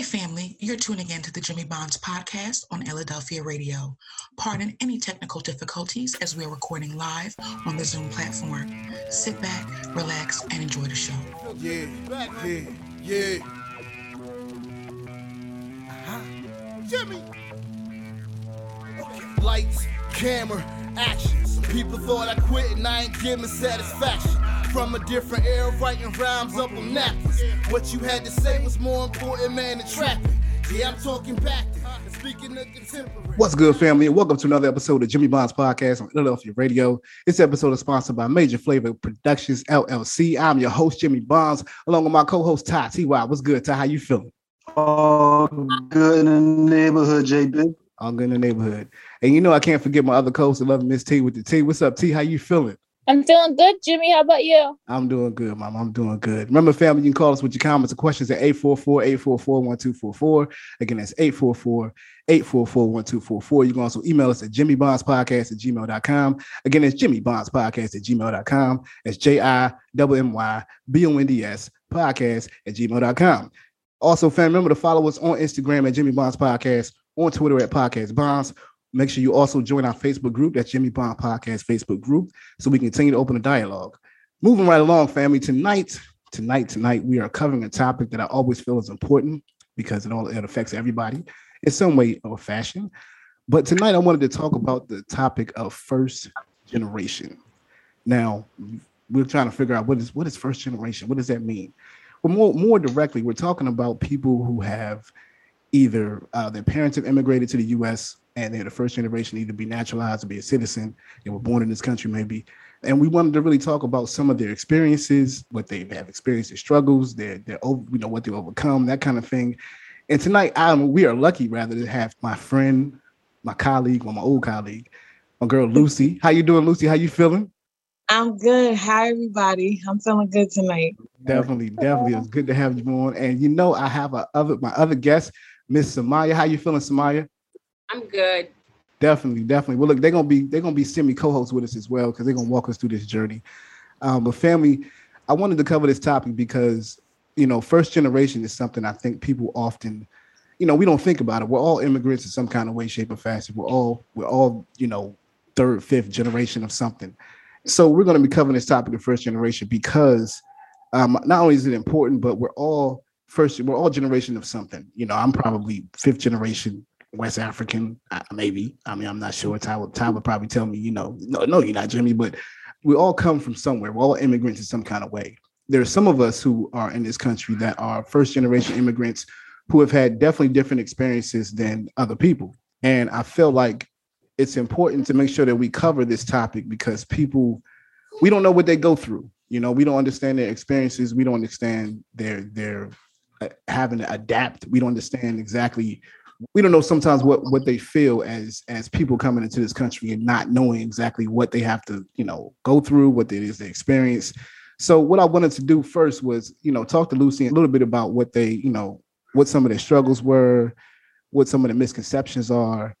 Hey, family, you're tuning in to the Jimmy Bonds podcast on Philadelphia Radio. Pardon any technical difficulties as we're recording live on the Zoom platform. Sit back, relax, and enjoy the show. Yeah, yeah, yeah. Uh-huh. Jimmy. Lights, camera, action. Some people thought I quit and I ain't giving satisfaction. From a different era, writing rhymes up on napkins. What you had to say was more important, man, than trapping. Yeah, I'm talking back then. Speaking of contemporary. What's good, family? And welcome to another episode of Jimmy Bonds Podcast on Philadelphia Radio. This episode is sponsored by Major Flavor Productions LLC. I'm your host, Jimmy Bonds, along with my co-host Ty. Ty, what's good? Ty, how you feeling? All good in the neighborhood, JB. All good in the neighborhood. And you know I can't forget my other co-host, love Miss T with the T. What's up, T? How you feeling? I'm feeling good, Jimmy. How about you? I'm doing good, mom. I'm doing good. Remember, family, you can call us with your comments or questions at 844-844-1244. Again, that's 844-844-1244. You can also email us at jimmybondspodcast at gmail.com. Again, it's jimmybondspodcast at gmail.com. It's J-I-M-M-Y-B-O-N-D-S podcast at gmail.com. Also, family, remember to follow us on Instagram at Jimmy Bonds Podcast, on Twitter at Podcast Bonds. Make sure you also join our Facebook group, that's Jimmy Bond Podcast Facebook group, so we can continue to open a dialogue. Moving right along, family. Tonight, tonight, tonight, we are covering a topic that I always feel is important because it all it affects everybody in some way or fashion. But tonight, I wanted to talk about the topic of first generation. Now, we're trying to figure out what is what is first generation. What does that mean? Well, more more directly, we're talking about people who have either uh, their parents have immigrated to the U.S. and they're the first generation to either be naturalized or be a citizen. They were born in this country, maybe. And we wanted to really talk about some of their experiences, what they have experienced, their struggles, their their you know what they overcome, that kind of thing. And tonight, I'm we are lucky rather to have my friend, my colleague, or my old colleague, my girl Lucy. How you doing, Lucy? How you feeling? I'm good. Hi, everybody. I'm feeling good tonight. Definitely, definitely. It's good to have you on. And you know, I have a other my other guest, Miss Samaya. How you feeling, Samaya? I'm good. Definitely, definitely. Well, look, they're gonna be they're gonna be semi co-hosts with us as well because they're gonna walk us through this journey. Um, but family, I wanted to cover this topic because you know, first generation is something I think people often, you know, we don't think about it. We're all immigrants in some kind of way, shape, or fashion. We're all we're all you know third, fifth generation of something. So we're going to be covering this topic of first generation because um, not only is it important, but we're all first we're all generation of something. You know, I'm probably fifth generation West African, uh, maybe. I mean, I'm not sure. Ty would probably tell me, you know, no, no, you're not Jimmy, but we all come from somewhere. We're all immigrants in some kind of way. There are some of us who are in this country that are first generation immigrants who have had definitely different experiences than other people. And I feel like it's important to make sure that we cover this topic because people, we don't know what they go through. You know, we don't understand their experiences. We don't understand their their uh, having to adapt. We don't understand exactly we don't know sometimes what what they feel as as people coming into this country and not knowing exactly what they have to you know go through what it is they experience. So what i wanted to do first was you know talk to lucy a little bit about what they you know what some of their struggles were what some of the misconceptions are.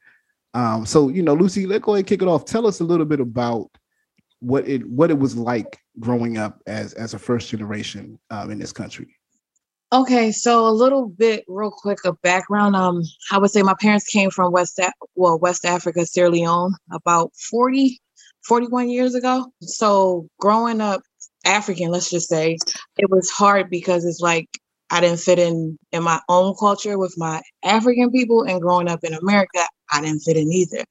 Um so you know lucy let's go ahead and kick it off. Tell us a little bit about what it what it was like growing up as as a first generation um, in this country Okay, so a little bit real quick of background. Um, I would say my parents came from West Af- well, West Africa, Sierra Leone, about 40, 41 years ago. So growing up African, let's just say, it was hard because it's like I didn't fit in in my own culture with my African people, and growing up in America, I didn't fit in either.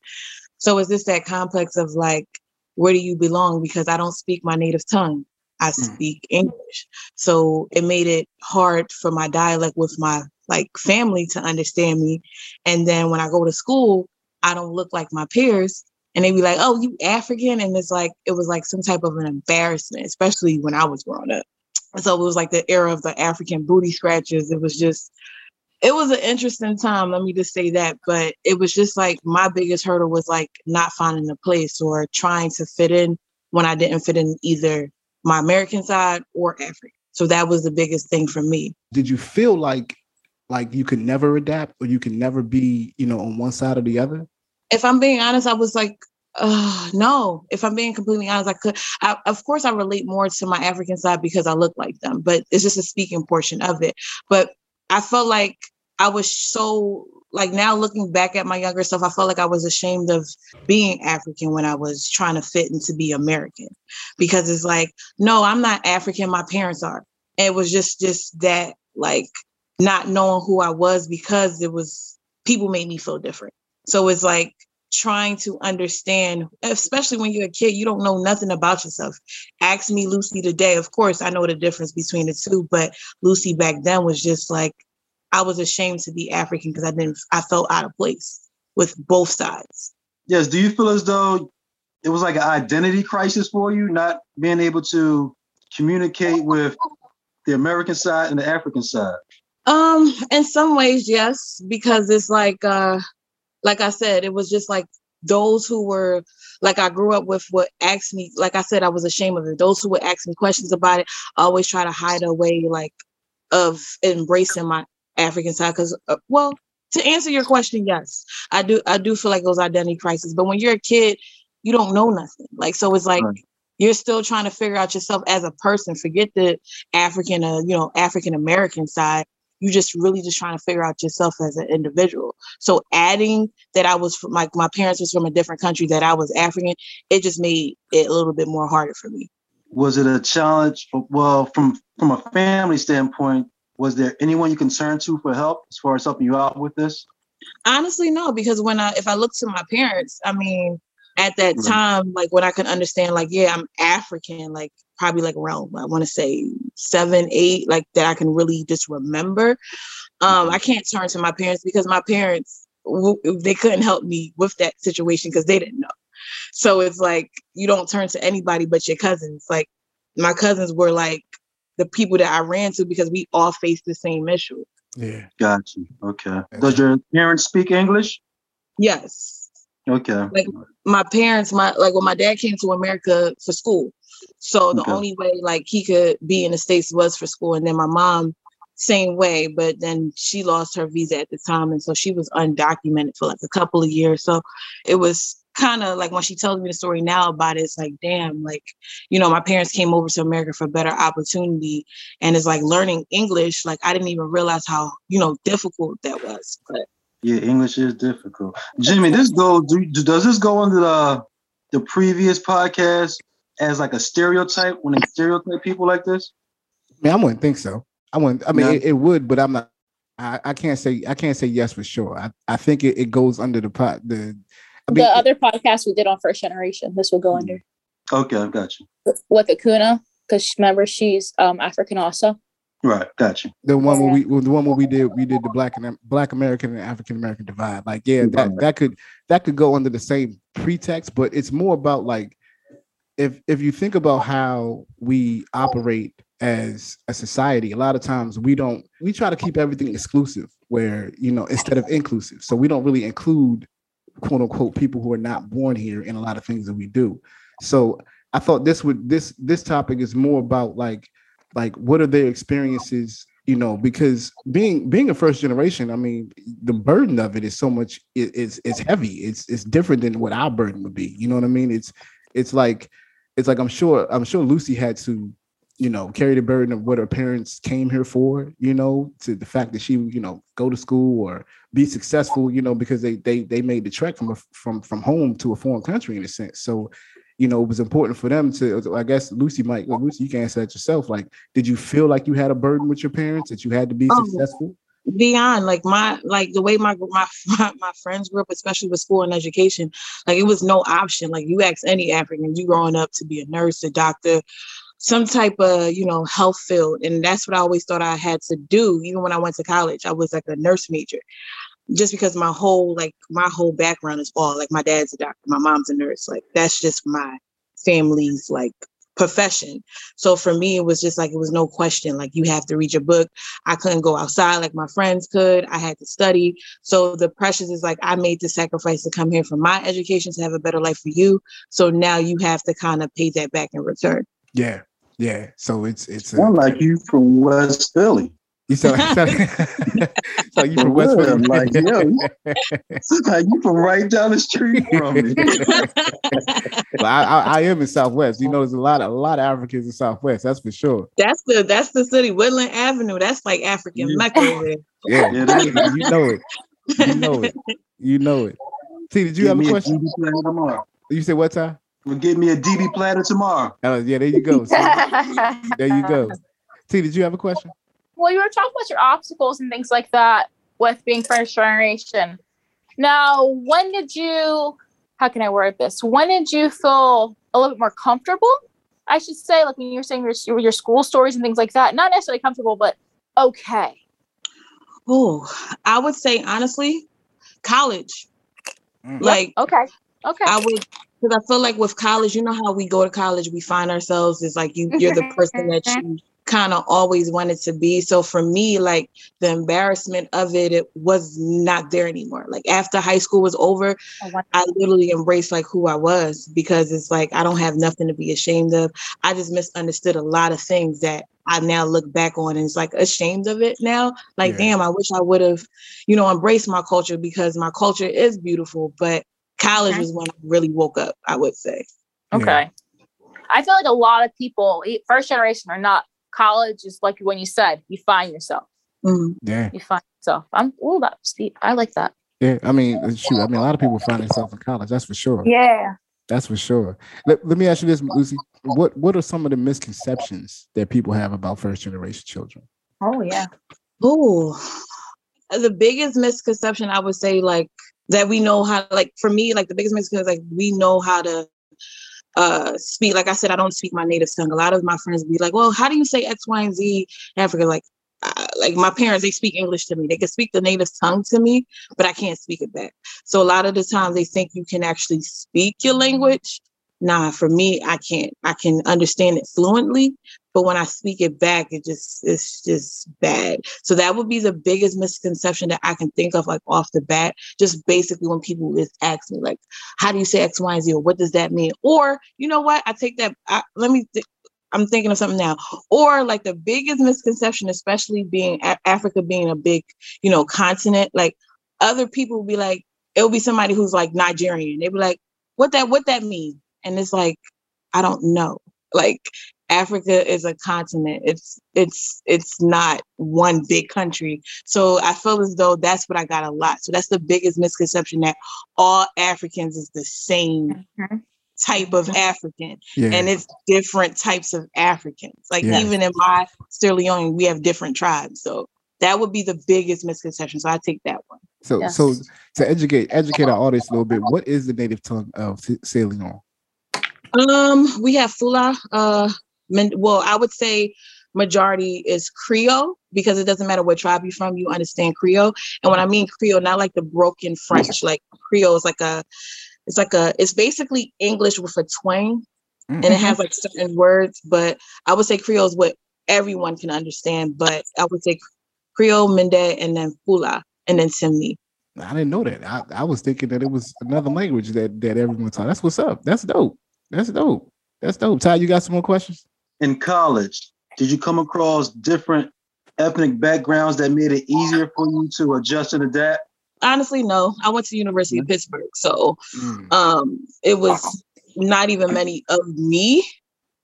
So is this that complex of like, where do you belong? Because I don't speak my native tongue. I mm. speak English. So it made it hard for my dialect with my like family to understand me. And then when I go to school, I don't look like my peers. And they be like, oh, you African? And it's like, it was like some type of an embarrassment, especially when I was growing up. So it was like the era of the African booty scratches. It was just, it was an interesting time. Let me just say that. But it was just like my biggest hurdle was like not finding a place or trying to fit in when I didn't fit in either my American side or African. So that was the biggest thing for me. Did you feel like like you could never adapt or you can never be, you know, on one side or the other? If I'm being honest, I was like, uh, no. If I'm being completely honest, I could. I, of course, I relate more to my African side because I look like them, but it's just a speaking portion of it. But I felt like I was so like now looking back at my younger self, I felt like I was ashamed of being African when I was trying to fit into be American because it's like, no, I'm not African. My parents are. And it was just just that like not knowing who I was because it was people made me feel different. So it's like trying to understand, especially when you're a kid, you don't know nothing about yourself. Ask me Lucy today. Of course, I know the difference between the two, but Lucy back then was just like I was ashamed to be African because I didn't I felt out of place with both sides. Yes. Do you feel as though it was like an identity crisis for you, not being able to communicate with the American side and the African side? Um, in some ways, yes, because it's like uh like I said, it was just like those who were like I grew up with would ask me, like I said, I was ashamed of it. Those who would ask me questions about it, I always try to hide away like of embracing my African side. Cause uh, well, to answer your question, yes, I do I do feel like those identity crisis. But when you're a kid, you don't know nothing. Like so it's like right. you're still trying to figure out yourself as a person. Forget the African uh, you know, African American side you just really just trying to figure out yourself as an individual. So adding that I was from, like my parents was from a different country, that I was African, it just made it a little bit more harder for me. Was it a challenge? Well, from from a family standpoint, was there anyone you can turn to for help as far as helping you out with this? Honestly, no, because when I if I look to my parents, I mean, at that time, like when I could understand, like, yeah, I'm African, like probably like around I want to say seven, eight, like that I can really just remember. Um, mm-hmm. I can't turn to my parents because my parents they couldn't help me with that situation because they didn't know. So it's like you don't turn to anybody but your cousins. Like my cousins were like the people that I ran to because we all faced the same issue. Yeah. Got you. Okay. Does your parents speak English? Yes. Okay. Like my parents, my like when my dad came to America for school, so the okay. only way like he could be in the States was for school. And then my mom, same way, but then she lost her visa at the time. And so she was undocumented for like a couple of years. So it was kind of like when she tells me the story now about it, it's like, damn, like, you know, my parents came over to America for better opportunity. And it's like learning English, like I didn't even realize how, you know, difficult that was. But yeah, English is difficult. Jimmy, this go do, does this go under the the previous podcast as like a stereotype when they stereotype people like this? I mean, I wouldn't think so. I wouldn't. I mean, it, it, would, but I'm not. I, I can't say. I can't say yes for sure. I, I think it, it goes under the pot. The I mean, the other podcast we did on first generation. This will go under. Okay, I've got you. With Akuna, because remember she's um African also. Right, got you. The one where we, the one where we did, we did the black and black American and African American divide. Like, yeah, that that could that could go under the same pretext, but it's more about like if if you think about how we operate as a society a lot of times we don't we try to keep everything exclusive where you know instead of inclusive so we don't really include quote unquote people who are not born here in a lot of things that we do. So i thought this would this this topic is more about like like what are their experiences you know because being being a first generation i mean the burden of it is so much it, it's it's heavy. It's it's different than what our burden would be. You know what i mean? It's it's like it's like I'm sure I'm sure Lucy had to, you know, carry the burden of what her parents came here for, you know, to the fact that she, you know, go to school or be successful, you know, because they they they made the trek from a, from from home to a foreign country in a sense. So, you know, it was important for them to. I guess Lucy might. Well, Lucy, you can answer that yourself. Like, did you feel like you had a burden with your parents that you had to be oh, successful? beyond like my like the way my my my friends grew up especially with school and education like it was no option like you ask any african you growing up to be a nurse a doctor some type of you know health field and that's what i always thought i had to do even when i went to college i was like a nurse major just because my whole like my whole background is all like my dad's a doctor my mom's a nurse like that's just my family's like profession. So for me, it was just like, it was no question. Like, you have to read your book. I couldn't go outside like my friends could. I had to study. So the pressures is like, I made the sacrifice to come here for my education to have a better life for you. So now you have to kind of pay that back in return. Yeah. Yeah. So it's, it's, a, like you from West Philly. You sound, sound, sound you from West Philly. Like, yo, like you from right down the street from me. well, I, I, I, am in Southwest. You know, there's a lot of a lot of Africans in Southwest. That's for sure. That's the that's the city, Woodland Avenue. That's like African yeah. Mecca. Yeah, Yeah, that is- you know it. You know it. You know it. T, did you Give have a question? DB. You said what time? Well, give me a DB platter tomorrow. Oh, yeah, there you go. See, there you go. T, did you have a question? well, you were talking about your obstacles and things like that with being first generation. Now, when did you, how can I word this? When did you feel a little bit more comfortable? I should say, like when you were saying your, your school stories and things like that, not necessarily comfortable, but okay. Oh, I would say honestly, college. Mm. Like Okay. Okay. I would because I feel like with college, you know how we go to college, we find ourselves is like you you're the person that you kind of always wanted to be. So for me, like the embarrassment of it, it was not there anymore. Like after high school was over, oh, I I literally embraced like who I was because it's like I don't have nothing to be ashamed of. I just misunderstood a lot of things that I now look back on and it's like ashamed of it now. Like, Yeah. damn, I wish I would have, you know, embraced my culture because my culture is beautiful. But college Okay. was when I really woke up, I would say. Yeah. Okay. I feel like a lot of people, first generation or not, college is like when you said, you find yourself. Mhm. Yeah, You find yourself. I'm, oh, that's deep. I like that. yeah. I mean, uh, shoot. I mean, a lot of people find themselves in college. That's for sure. Yeah. That's for sure. Let, let me ask you this, Lucy. What What are some of the misconceptions that people have about first generation children? Oh, yeah. Oh, the biggest misconception I would say, like that we know how, like for me, like the biggest misconception is like we know how to uh speak. Like I said, I don't speak my native tongue. A lot of my friends be like, "Well, how do you say X, Y, and Z in Africa?" Like, uh, like my parents, they speak English to me. They can speak the native tongue to me, but I can't speak it back. So a lot of the times they think you can actually speak your language. Nah, for me, I can't. I can understand it fluently, but when I speak it back, it just it's just bad. So that would be the biggest misconception that I can think of, like off the bat. Just basically when people just ask me, like, "How do you say X, Y, and Z?" or "What does that mean?" Or you know what? I take that. I, let me. Th- I'm thinking of something now. Or like the biggest misconception, especially being A- Africa being a big, you know, continent. Like other people will be like, it will be somebody who's like Nigerian. They'd be like, "What that? What that mean?" And it's like, I don't know. Like Africa is a continent. It's it's it's not one big country. So I feel as though that's what I got a lot. So that's the biggest misconception that all Africans is the same Mhm. type of African. Yeah, And it's different types of Africans. Like Yeah. even in my Sierra Leone, we have different tribes. So that would be the biggest misconception. So I take that one. so Yes. so to educate educate our audience a little bit, what is the native tongue of Sierra Leone? Um, we have Fula. Uh, men, well, I would say majority is Creole because it doesn't matter what tribe you're from, you understand Creole. And when I mean Creole, not like the broken French, like Creole is like a, it's like a, it's basically English with a twang, and it has mm-hmm. like certain words. But I would say Creole is what everyone can understand. But I would say Creole, Mende, and then Fula, and then Simni. I didn't know that. I, I was thinking that it was another language that that everyone taught. That's what's up. That's dope. That's dope. That's dope. Ty, you got some more questions? In college, did you come across different ethnic backgrounds that made it easier for you to adjust and adapt? Honestly, no. I went to University of Pittsburgh, so Mm. um it was not even many of me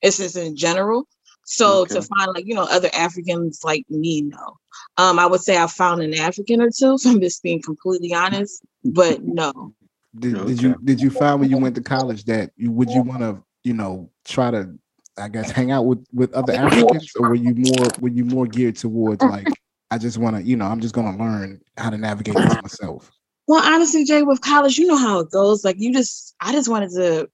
it's just in general. So to find like you know other africans like me no. Um i would say i found an african or two so i'm just being completely honest but no. Did, did you did you find when you went to college that you would you want to you know try to I guess hang out with with other Africans or were you more were you more geared towards like I just want to you know I'm just gonna learn how to navigate this myself. well honestly jay with college you know how it goes like you just i just wanted to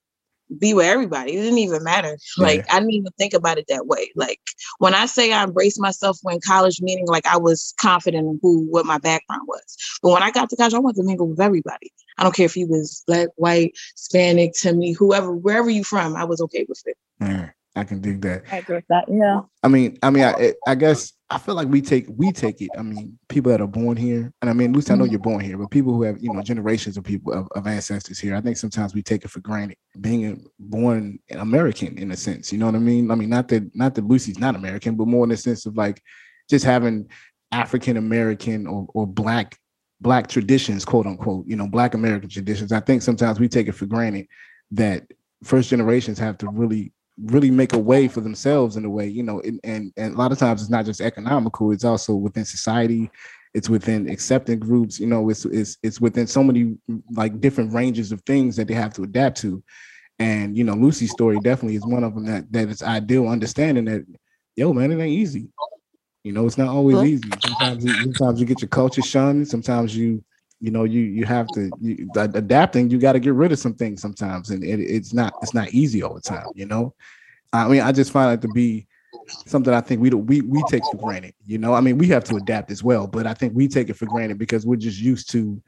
be with everybody. It didn't even matter. Like i didn't even think about it that way. Like when i say i embraced myself when college meaning like i was confident in who what my background was. But when i got to college i wanted to mingle with everybody. I don't care if you was black white hispanic to me whoever wherever you from i was okay with it. Yeah, I can dig that. I agree with that. Yeah. I mean, I mean, I, I guess I feel like we take we take it. I mean, people that are born here, and I mean, Lucy, I know mm-hmm. you're born here, but people who have you know generations of people of, of ancestors here, I think sometimes we take it for granted being a, born American in a sense. You know what I mean? I mean, not that not that Lucy's not American, but more in the sense of like just having African American or or black black traditions, quote unquote. You know, black American traditions. I think sometimes we take it for granted that first generations have to really really make a way for themselves in a way, you know, and, and and a lot of times it's not just economical, it's also within society it's within accepting groups you know it's it's it's within so many like different ranges of things that they have to adapt to. And you know lucy's story definitely is one of them that that is ideal understanding that yo man it ain't easy. You know it's not always easy. Sometimes you, sometimes you get your culture shunned sometimes you you know you you have to you, adapting you got to get rid of some things sometimes and it, it's not it's not easy all the time you know i mean i just find it to be something I think we don't we we take for granted. You know, I mean, we have to adapt as well, but I think we take it for granted because we're just used to,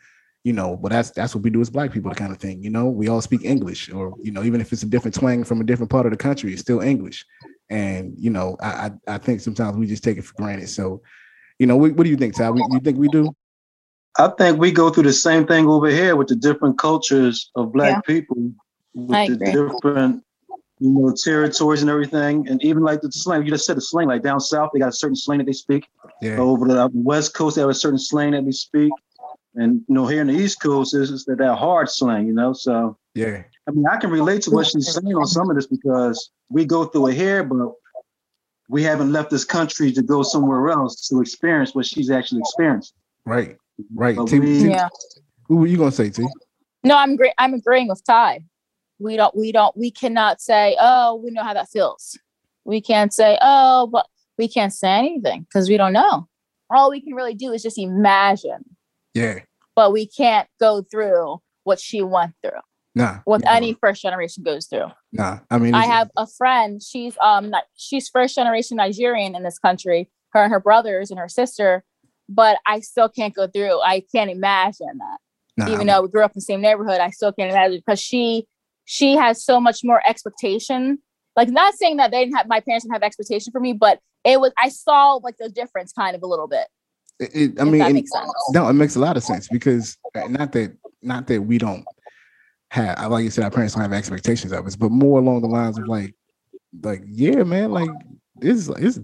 you know, but that's that's what we do as black people, the kind of thing. You know, we all speak English, or you know, even if it's a different twang from a different part of the country, it's still English. And you know, I I, I think sometimes we just take it for granted. So, you know, what, what do you think, Ty? We, you think we do? I think we go through the same thing over here with the different cultures of black yeah. people, with I the agree. different you know, territories and everything. And even like the slang, you just said the slang, like down south, they got a certain slang that they speak. Yeah. Over the west coast, they have a certain slang that they speak. And you know, here in the east coast is, is that, that hard slang, you know. So yeah. I mean, I can relate to what she's saying on some of this because we go through it here, but we haven't left this country to go somewhere else to experience what she's actually experienced. Right. Right. But T, we- T- Yeah. who were you gonna say, T? No, I'm agree- I'm agreeing with Ty. We don't we don't we cannot say, oh, we know how that feels. We can't say, oh, but we can't say anything because we don't know. All we can really do is just imagine, Yeah. but we can't go through what she went through, Nah. what nah, any first generation goes through. Nah. I mean, I have a friend. She's um she's first generation Nigerian in this country. Her and her brothers and her sister, but I still can't go through. I can't imagine that. nah, Even I'm- though we grew up in the same neighborhood, I still can't imagine because she she has so much more expectation. Like not saying that they didn't have my parents didn't have expectation for me, but it was I saw like the difference kind of a little bit. it, it- I mean, that it- makes sense. no, it makes a lot of sense because uh, not that not that we don't have like you said, our parents don't have expectations of us, but more along the lines of like, like yeah, man, like this is it's,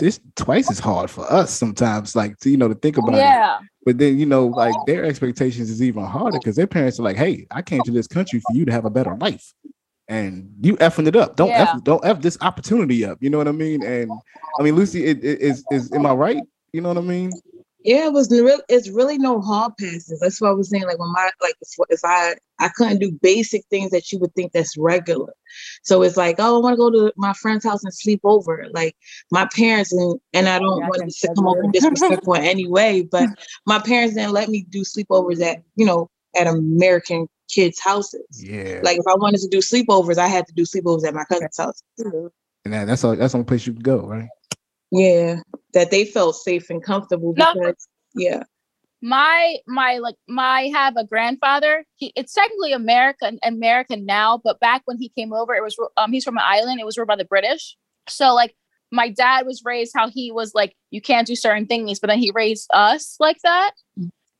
it's twice as hard for us sometimes, like to, you know to think about it. But then you know, like their expectations is even harder because their parents are like, "Hey, I came to this country for you to have a better life, and you effing it up. Don't Yeah. f don't f this opportunity up. You know what I mean? And I mean, Lucy, it, it is is am I right? You know what I mean? Yeah, it was real. It's really no hall passes. That's what I was saying. Like when my like if, if I I couldn't do basic things that you would think that's regular. So it's like, oh, I want to go to my friend's house and sleep over. Like my parents and and I don't Yeah, want can to come over tell you. disrespectful in any way, but my parents didn't let me do sleepovers at you know at American kids' houses. Yeah. Like if I wanted to do sleepovers, I had to do sleepovers at my cousin's house. and that, that's all. That's the only place you could go, right? Yeah, that they felt safe and comfortable No. yeah. my my like my have a grandfather. He it's technically american american now but back when he came over it was um he's from an island. It was ruled by the british. So like my dad was raised how he was like you can't do certain things but then he raised us like that.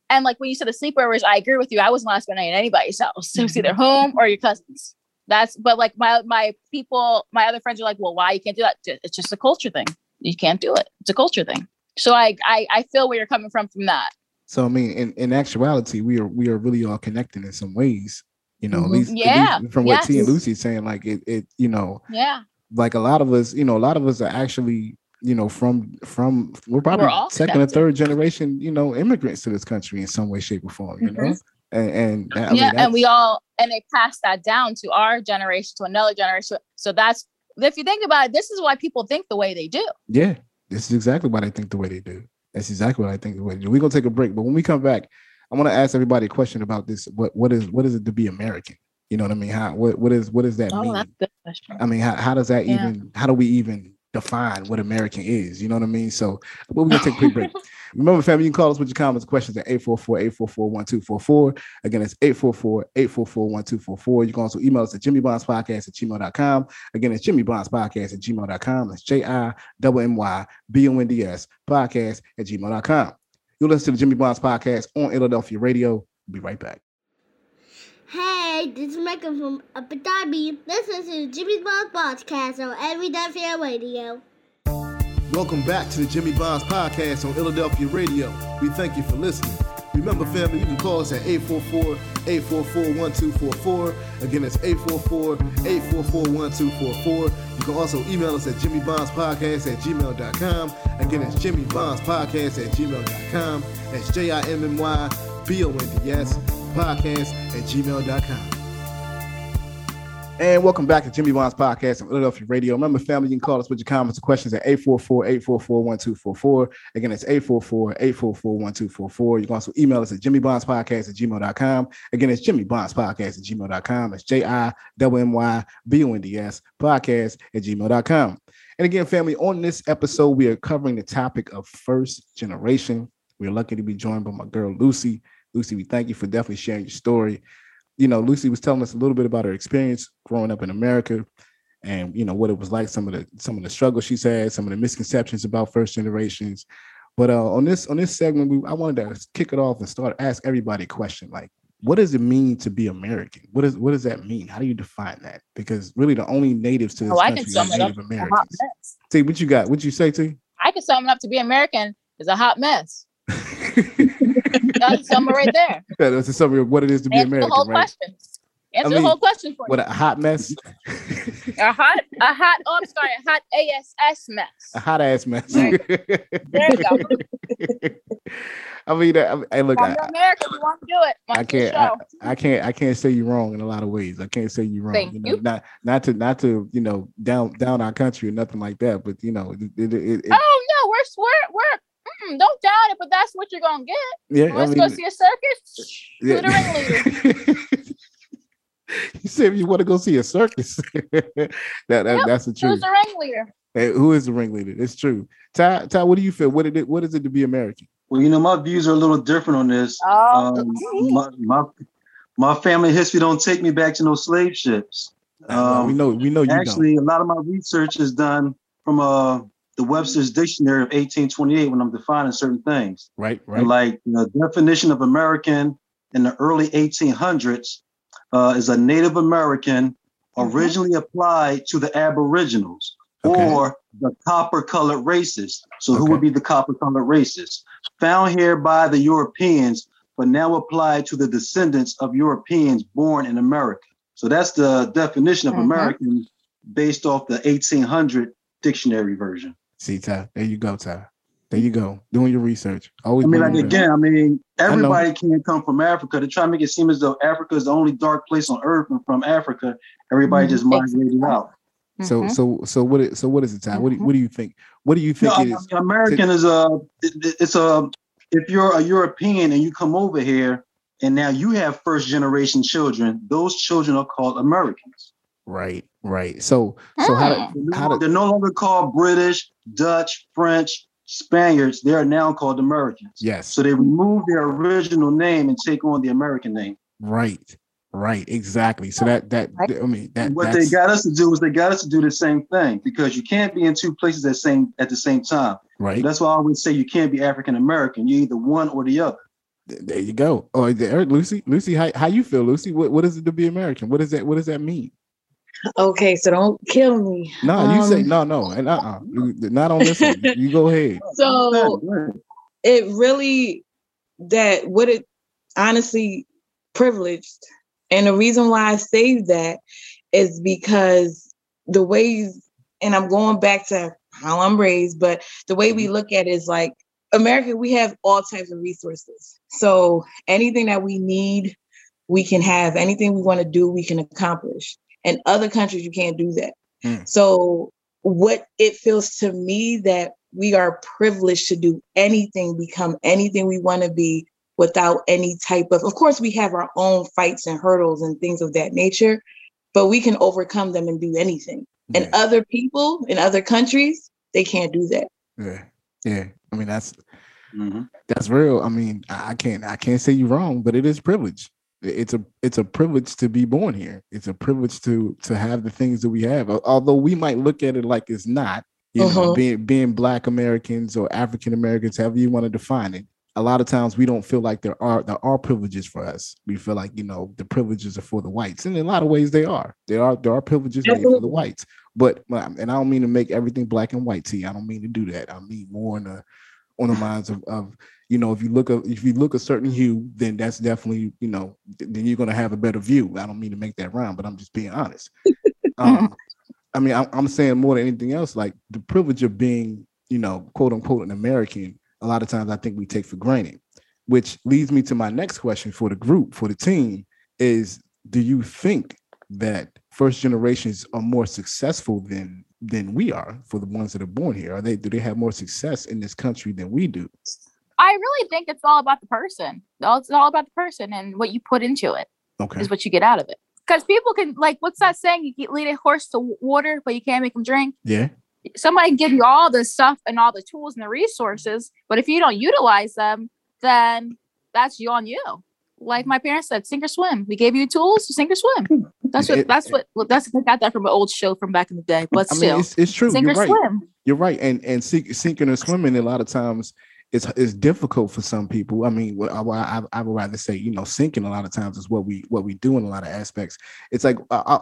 And like when you said the sleepovers i agree with you. I wasn't allowed to spend night at anybody's house. It was either home or your cousins. That's but like my my people my other friends are like well why you can't do that? It's just a culture thing you can't do it it's a culture thing so i i, I feel where you're coming from from that So I mean, in, in actuality, we are we are really all connected in some ways. You know, at Mhm. least, at Yeah, least from what T and yes. Lucy's saying, like it, it, you know, yeah like a lot of us, you know, a lot of us are actually, you know, from from we're probably all second or third generation, you know, immigrants to this country in some way, shape, or form. You know, and and mean, Mm-hmm. yeah and we all and they pass that down to our generation to another generation so that's if you think about it this is why people think the way they do Yeah, this is exactly why they think the way they do. That's exactly what I think the way they do. We're gonna take a break, but when we come back, I want to ask everybody a question about this. What what is what is it to be American? You know what I mean? How what what is what does that oh mean? that's a good question I mean, how, how does that Yeah. even how do we even define what American is? You know what I mean? So we're gonna take a quick break. Remember, family, you can call us with your comments questions at 844-844-1244. Again, it's 844-844-1244. You can also email us at Jimmy Bonds Podcast at gmail.com. Again, it's Jimmy Bonds Podcast at gmail.com. That's J-I-M-M-Y-B-O-N-D-S podcast at gmail.com. You'll listen to the Jimmy Bonds Podcast on Philadelphia Radio. We'll be right back. Hey, this is Michael from Abu Dhabi. Listen to Jimmy Bond Podcast on Fair Radio. Welcome back to the Jimmy Bonds Podcast on Philadelphia Radio. We thank you for listening. Remember, family, you can call us at 844-844-1244. Again, it's 844-844-1244. You can also email us at jimmybondspodcast at gmail.com. Again, it's jimmybondspodcast at gmail.com. That's J-I-M-M-Y-B-O-N-D-S podcast at gmail.com. And welcome back to Jimmy Bond's podcast on Philadelphia Radio. Remember, family, you can call us with your comments or questions at 844-844-1244. Again, it's 844-844-1244. You can also email us at jimmybondspodcast at gmail.com. Again, it's Jimmy Bonds Podcast at gmail.com. It's J-I-M-M-Y-B-O-N-D-S podcast at gmail.com. And again, family, on this episode, we are covering the topic of first generation. We're lucky to be joined by my girl, Lucy. Lucy, we thank you for definitely sharing your story you know, Lucy was telling us a little bit about her experience growing up in America and you know what it was like, some of the some of the struggles she's had, some of the misconceptions about first generations. But uh, on this on this segment, we, I wanted to kick it off and start ask everybody a question like, what does it mean to be American? What is what does that mean? How do you define that? Because really, the only natives to this Oh, I country can sum are it. Native Americans. See what you got? What you say, T? I can sum it up to be American is a hot mess. That's sum it right there. That's a summary of what it is to be Answer American, the whole right? question. Answer mean, the whole question for you. What you. a hot mess, A hot, a hot. Oh, I'm sorry, a hot ASS mess. a hot ass mess. There you go. I mean, uh, I, I look, If I, you're American, you want to do it. I can't, I. I can't, I can't say you wrong in a lot of ways. I can't say you wrong. Thank you know, you. not not to not to you know down down our country or nothing like that. But you know, it, it, it, it- Oh no, we're we're we're. Mm, don't doubt it, but that's what you're gonna get. yeah, Let's mean, go see a circus. yeah. Who the ringleader? you said you want to go see a circus. that, that Yep, that's the truth. Who's truth. the ringleader? Hey, who is the ringleader? It's true. Ty, Ty, what do you feel? What did it? What is it to be American? Well, you know, my views are a little different on this. Oh, Um, my, my my family history don't take me back to no slave ships. Uh, we Um, know, we know you don't. Actually, a lot of my research is done from uh, the Webster's Dictionary of 1828 when I'm defining certain things. Right, right. And like the definition of American in the early 1800s uh, is a Native American Mhm. originally applied to the Aboriginals Okay. or the copper colored races. So who would be the copper colored races? Found here by the Europeans, but now applied to the descendants of Europeans born in America. So that's the definition of Mhm. American based off the 1800 dictionary version. See, Ty, there you go, Ty. There you go. Doing your research. Always. I mean, like again, I mean, know. everybody can't come from Africa. They try to make it seem as though Africa is the only dark place on earth, and from Africa, everybody Mhm. just migrated out. So, Mhm. so, so what? Is, so, what is it, Ty? What do, you, what do you think? What do you think I it mean, is? American is a, it- it's a, if you're a European and you come over here, and now you have first generation children, those children are called Americans. Right, right. So, so how? Hmm. do- How no, did? they're no longer called British, Dutch, French, Spaniards. They are now called Americans. Yes. So they remove their original name and take on the American name. Right, right. Exactly. So that that I mean that what that's they got us to do is they got us to do the same thing because you can't be in two places at same at the same time. right. That's why I always say you can't be African American. You're either one or the other. There you go. Oh, there, Lucy. Lucy, how, how you feel, Lucy? What what is it to be American? What does that What does that mean? Okay, so don't kill me. No, you say Um, no, no, and uh, uh not on this one. You go ahead. So it really that what it honestly privileged. And the reason why I say that is because the ways, and I'm going back to how I'm raised, but the way we look at it is like America, we have all types of resources. So anything that we need, we can have. Anything we want to do, we can accomplish. In other countries, you can't do that. Mm. So what it feels to me that we are privileged to do anything, become anything we want to be without any type of, of course, we have our own fights and hurdles and things of that nature, but we can overcome them and do anything. And other people in other countries, they can't do that. yeah, yeah. I mean, that's Mhm. that's real. I mean, I I can't I can't say you wrong, but it is privilege. It's a it's a privilege to be born here. It's a privilege to to have the things that we have. Although we might look at it like it's not, you know, Mhm. being being black Americans or African Americans, however you want to define it. A lot of times we don't feel like there are there are privileges for us. We feel like, you know, the privileges are for the whites. And in a lot of ways they are. There are there are privileges for the whites. But um, and I don't mean to make everything black and white T. I don't mean to do that. I mean more in a on the minds of, of you know if you look a, if you look a certain hue, then that's definitely you know then you're gonna have a better view. I don't mean to make that rhyme, but I'm just being honest. Um, I mean, I'm, I'm saying more than anything else, like the privilege of being you know quote unquote an American. A lot of times, I think we take for granted, which leads me to my next question for the group for the team is: Do you think that first generations are more successful than than we are for the ones that are born here? Are they do they have more success in this country than we do? I really think it's all about the person. It's all about the person and what you put into it Okay. is what you get out of it. Because people can like, what's that saying? You can lead a horse to water, but you can't make him drink. Yeah. Somebody can give you all the stuff and all the tools and the resources, but if you don't utilize them, then that's you on you. Like my parents said, sink or swim. We gave you tools, to sink or swim. Hmm. That's what. It- that's what. That's I got that from an old show from back in the day. But I still, mean, it's, it's true. sink You're or right. swim. You're right. And and sink, sinking or swimming a lot of times it's it's difficult for some people. I mean, I, I, I would rather say, you know, sinking a lot of times is what we what we do in a lot of aspects. It's like, I, I,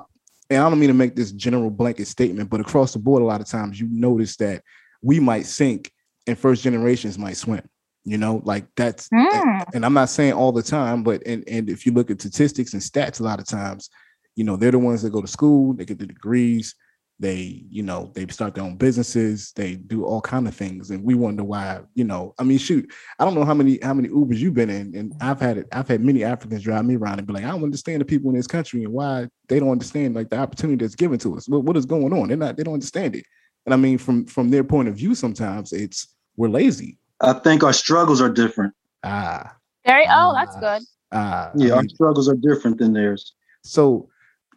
and I don't mean to make this general blanket statement, but across the board, a lot of times you notice that we might sink and first generations might swim. You know, like that's Mm. and I'm not saying all the time, but and and if you look at statistics and stats, a lot of times, you know, they're the ones that go to school, they get the degrees, they, you know, they start their own businesses, they do all kind of things, and we wonder why, you know, I mean, shoot, I don't know how many how many Ubers you've been in, and I've had it, I've had many Africans drive me around and be like, I don't understand the people in this country and why they don't understand like the opportunity that's given to us. What, what is going on? They're not, they don't understand it. And I mean, from from their point of view, sometimes it's we're lazy. I think our struggles are different. Ah, Very. Oh, that's Ah. good. ah. I Yeah, our struggles are different than theirs. So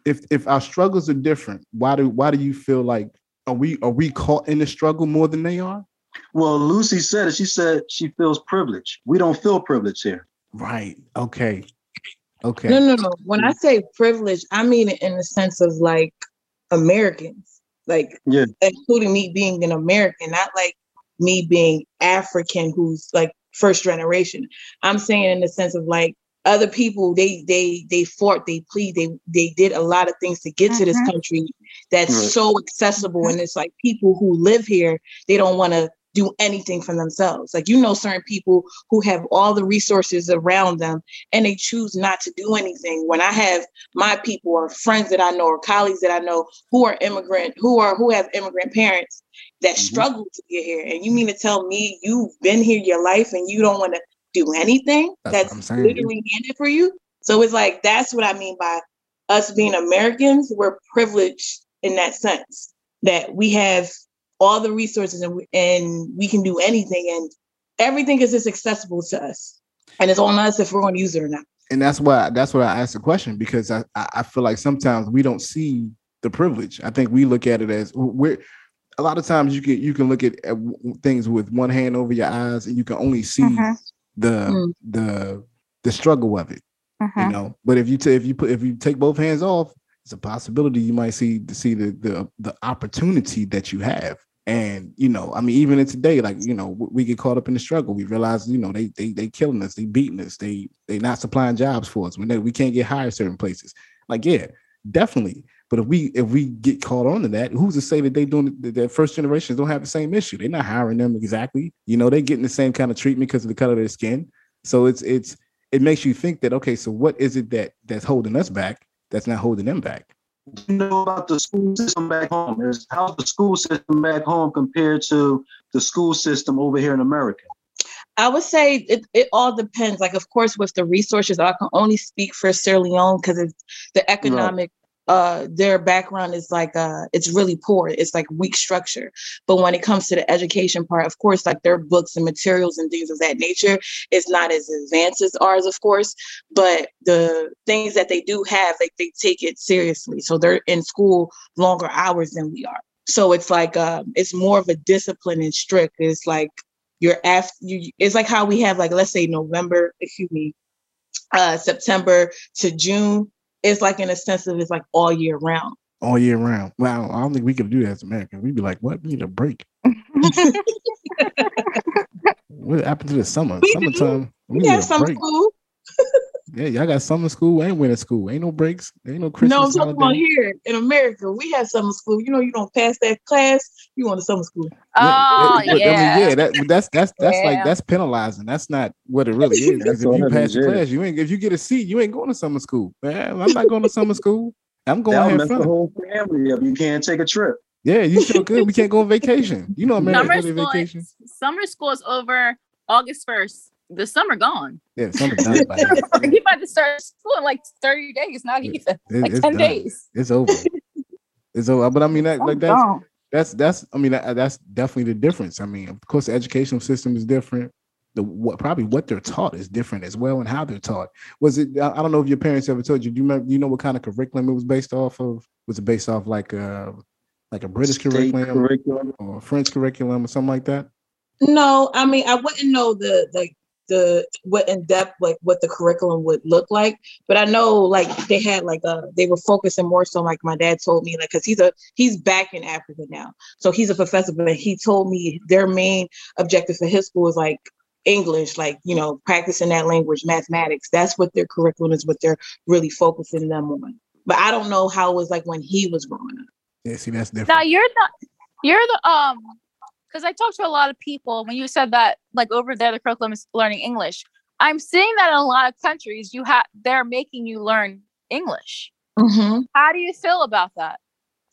if if our struggles are different, why do why do you feel like are we are we caught in the struggle more than they are? Well, Lucy said it. She said she feels privilege. We don't feel privilege here. Right. Okay. Okay. No, no, no. When I say privilege, I mean it in the sense of like Americans, like Yeah. including me being an American, not like me being African who's like first generation. I'm saying in the sense of like other people, they they they fought, they plead, they they did a lot of things to get to this Mhm. country that's Right. so accessible. And it's like people who live here, they don't want to do anything for themselves. Like you know, certain people who have all the resources around them and they choose not to do anything. When I have my people or friends that I know or colleagues that I know who are immigrant, who are who have immigrant parents that Mhm. struggle to get here, and you mean to tell me you've been here your life and you don't want to do anything That's that's, literally handed for you? So it's like that's what I mean by us being Americans. We're privileged in that sense that we have all the resources and we, and we can do anything and everything is just accessible to us and it's on us if we're going to use it or not And that's why that's why I asked the question because I I feel like sometimes we don't see the privilege. I think we look at it as we're a lot of times you can you can look at, at things with one hand over your eyes and you can only see Mhm. The Mm. the the struggle of it. you Mhm. know. But if you ta- if you put if you take both hands off, it's a possibility you might see to see the the the opportunity that you have. And you know, I mean, even in today, like you know, we get caught up in the struggle. We realize, you know, they they they killing us, they beating us, they they not supplying jobs for us. When they, we can't get hired certain places, like yeah, definitely. But if we if we get caught on to that, who's to say that they doing that first generations don't have the same issue? They're not hiring them exactly. You know, they're getting the same kind of treatment because of the color of their skin. So it's it's it makes you think that okay, so what is it that that's holding us back that's not holding them back? you know about the school system back home? Is how's the school system back home compared to the school system over here in America? i would say it, it all depends like of course with the resources i can only speak for sierra leone because it's the economic uh their background is like uh it's really poor. It's like weak structure. But when it comes to the education part of course like their books and materials and things of that nature is not as advanced as ours of course. But the things that they do have like they take it seriously. So they're in school longer hours than we are. So it's like um it's more of a discipline and strict. It's like you're after you it's like how we have like let's say november excuse me uh september to june it's like in a sense of it's like all year round All year round. Wow, I don't think we could do that as Americans. We'd be like, what? We need a break. What happened to the summer? We do. Summertime. We we need have a some break. Yeah, y'all got summer school and winter school. Ain't no breaks. Ain't no Christmas. no, I'm talking about here in America. We have summer school. You know, you don't pass that class, you want to summer school. Oh but, yeah. I mean, yeah, that, that's that's that's like that's penalizing. That's not what it really is. 'Cause That's if you pass is, the class, you ain't. If you get a seat, you ain't going to summer school. Man, I'm not going to summer school. I'm going to That'll mess the whole family up. You can't take a trip. Yeah, you sure good. We can't go on vacation. You know, Summer America's school, vacation. summer school is over August first. The summer gone. Yeah, summer done. by then. Yeah, you about to start school in like 30 days, not Yeah. even it- like 10 done. days. It's over. It's over. But I mean, that, like that's that's that's I mean that, that's definitely the difference. I mean, of course, the educational system is different. The what probably what they're taught is different as well, and how they're taught. Was it? I I don't know if your parents ever told you. Do you remember? You know what kind of curriculum it was based off of? Was it based off like a like a British curriculum curriculum. or a French curriculum or something like that? No, I mean I wouldn't know the like the what in depth like what the curriculum would look like, but I know like they had like uh they were focusing more so like my dad told me like because he's a he's back in Africa now, so he's a professor, but he told me their main objective for his school is like English, like you know practicing that language, mathematics. That's what their curriculum is, what they're really focusing them on. But I don't know how it was like when he was growing up. Yeah, see, that's different. Now you're the you're the um because I talked to a lot of people when you said that like over there the curriculum is learning English. I'm seeing that in a lot of countries you have they're making you learn English. Mm-hmm. How do you feel about that?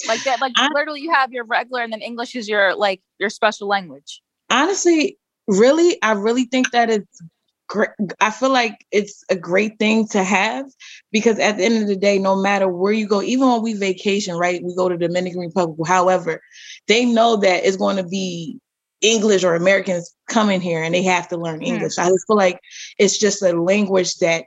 Like that like I- literally you have your regular and then English is your like your special language. honestly, really, I really think that it's great. I feel like it's a great thing to have because at the end of the day, no matter where you go, even when we vacation, right? We go to Dominican Republic, however, they know that it's going to be English or Americans coming here and they have to learn Hmm. English. I just feel like it's just a language that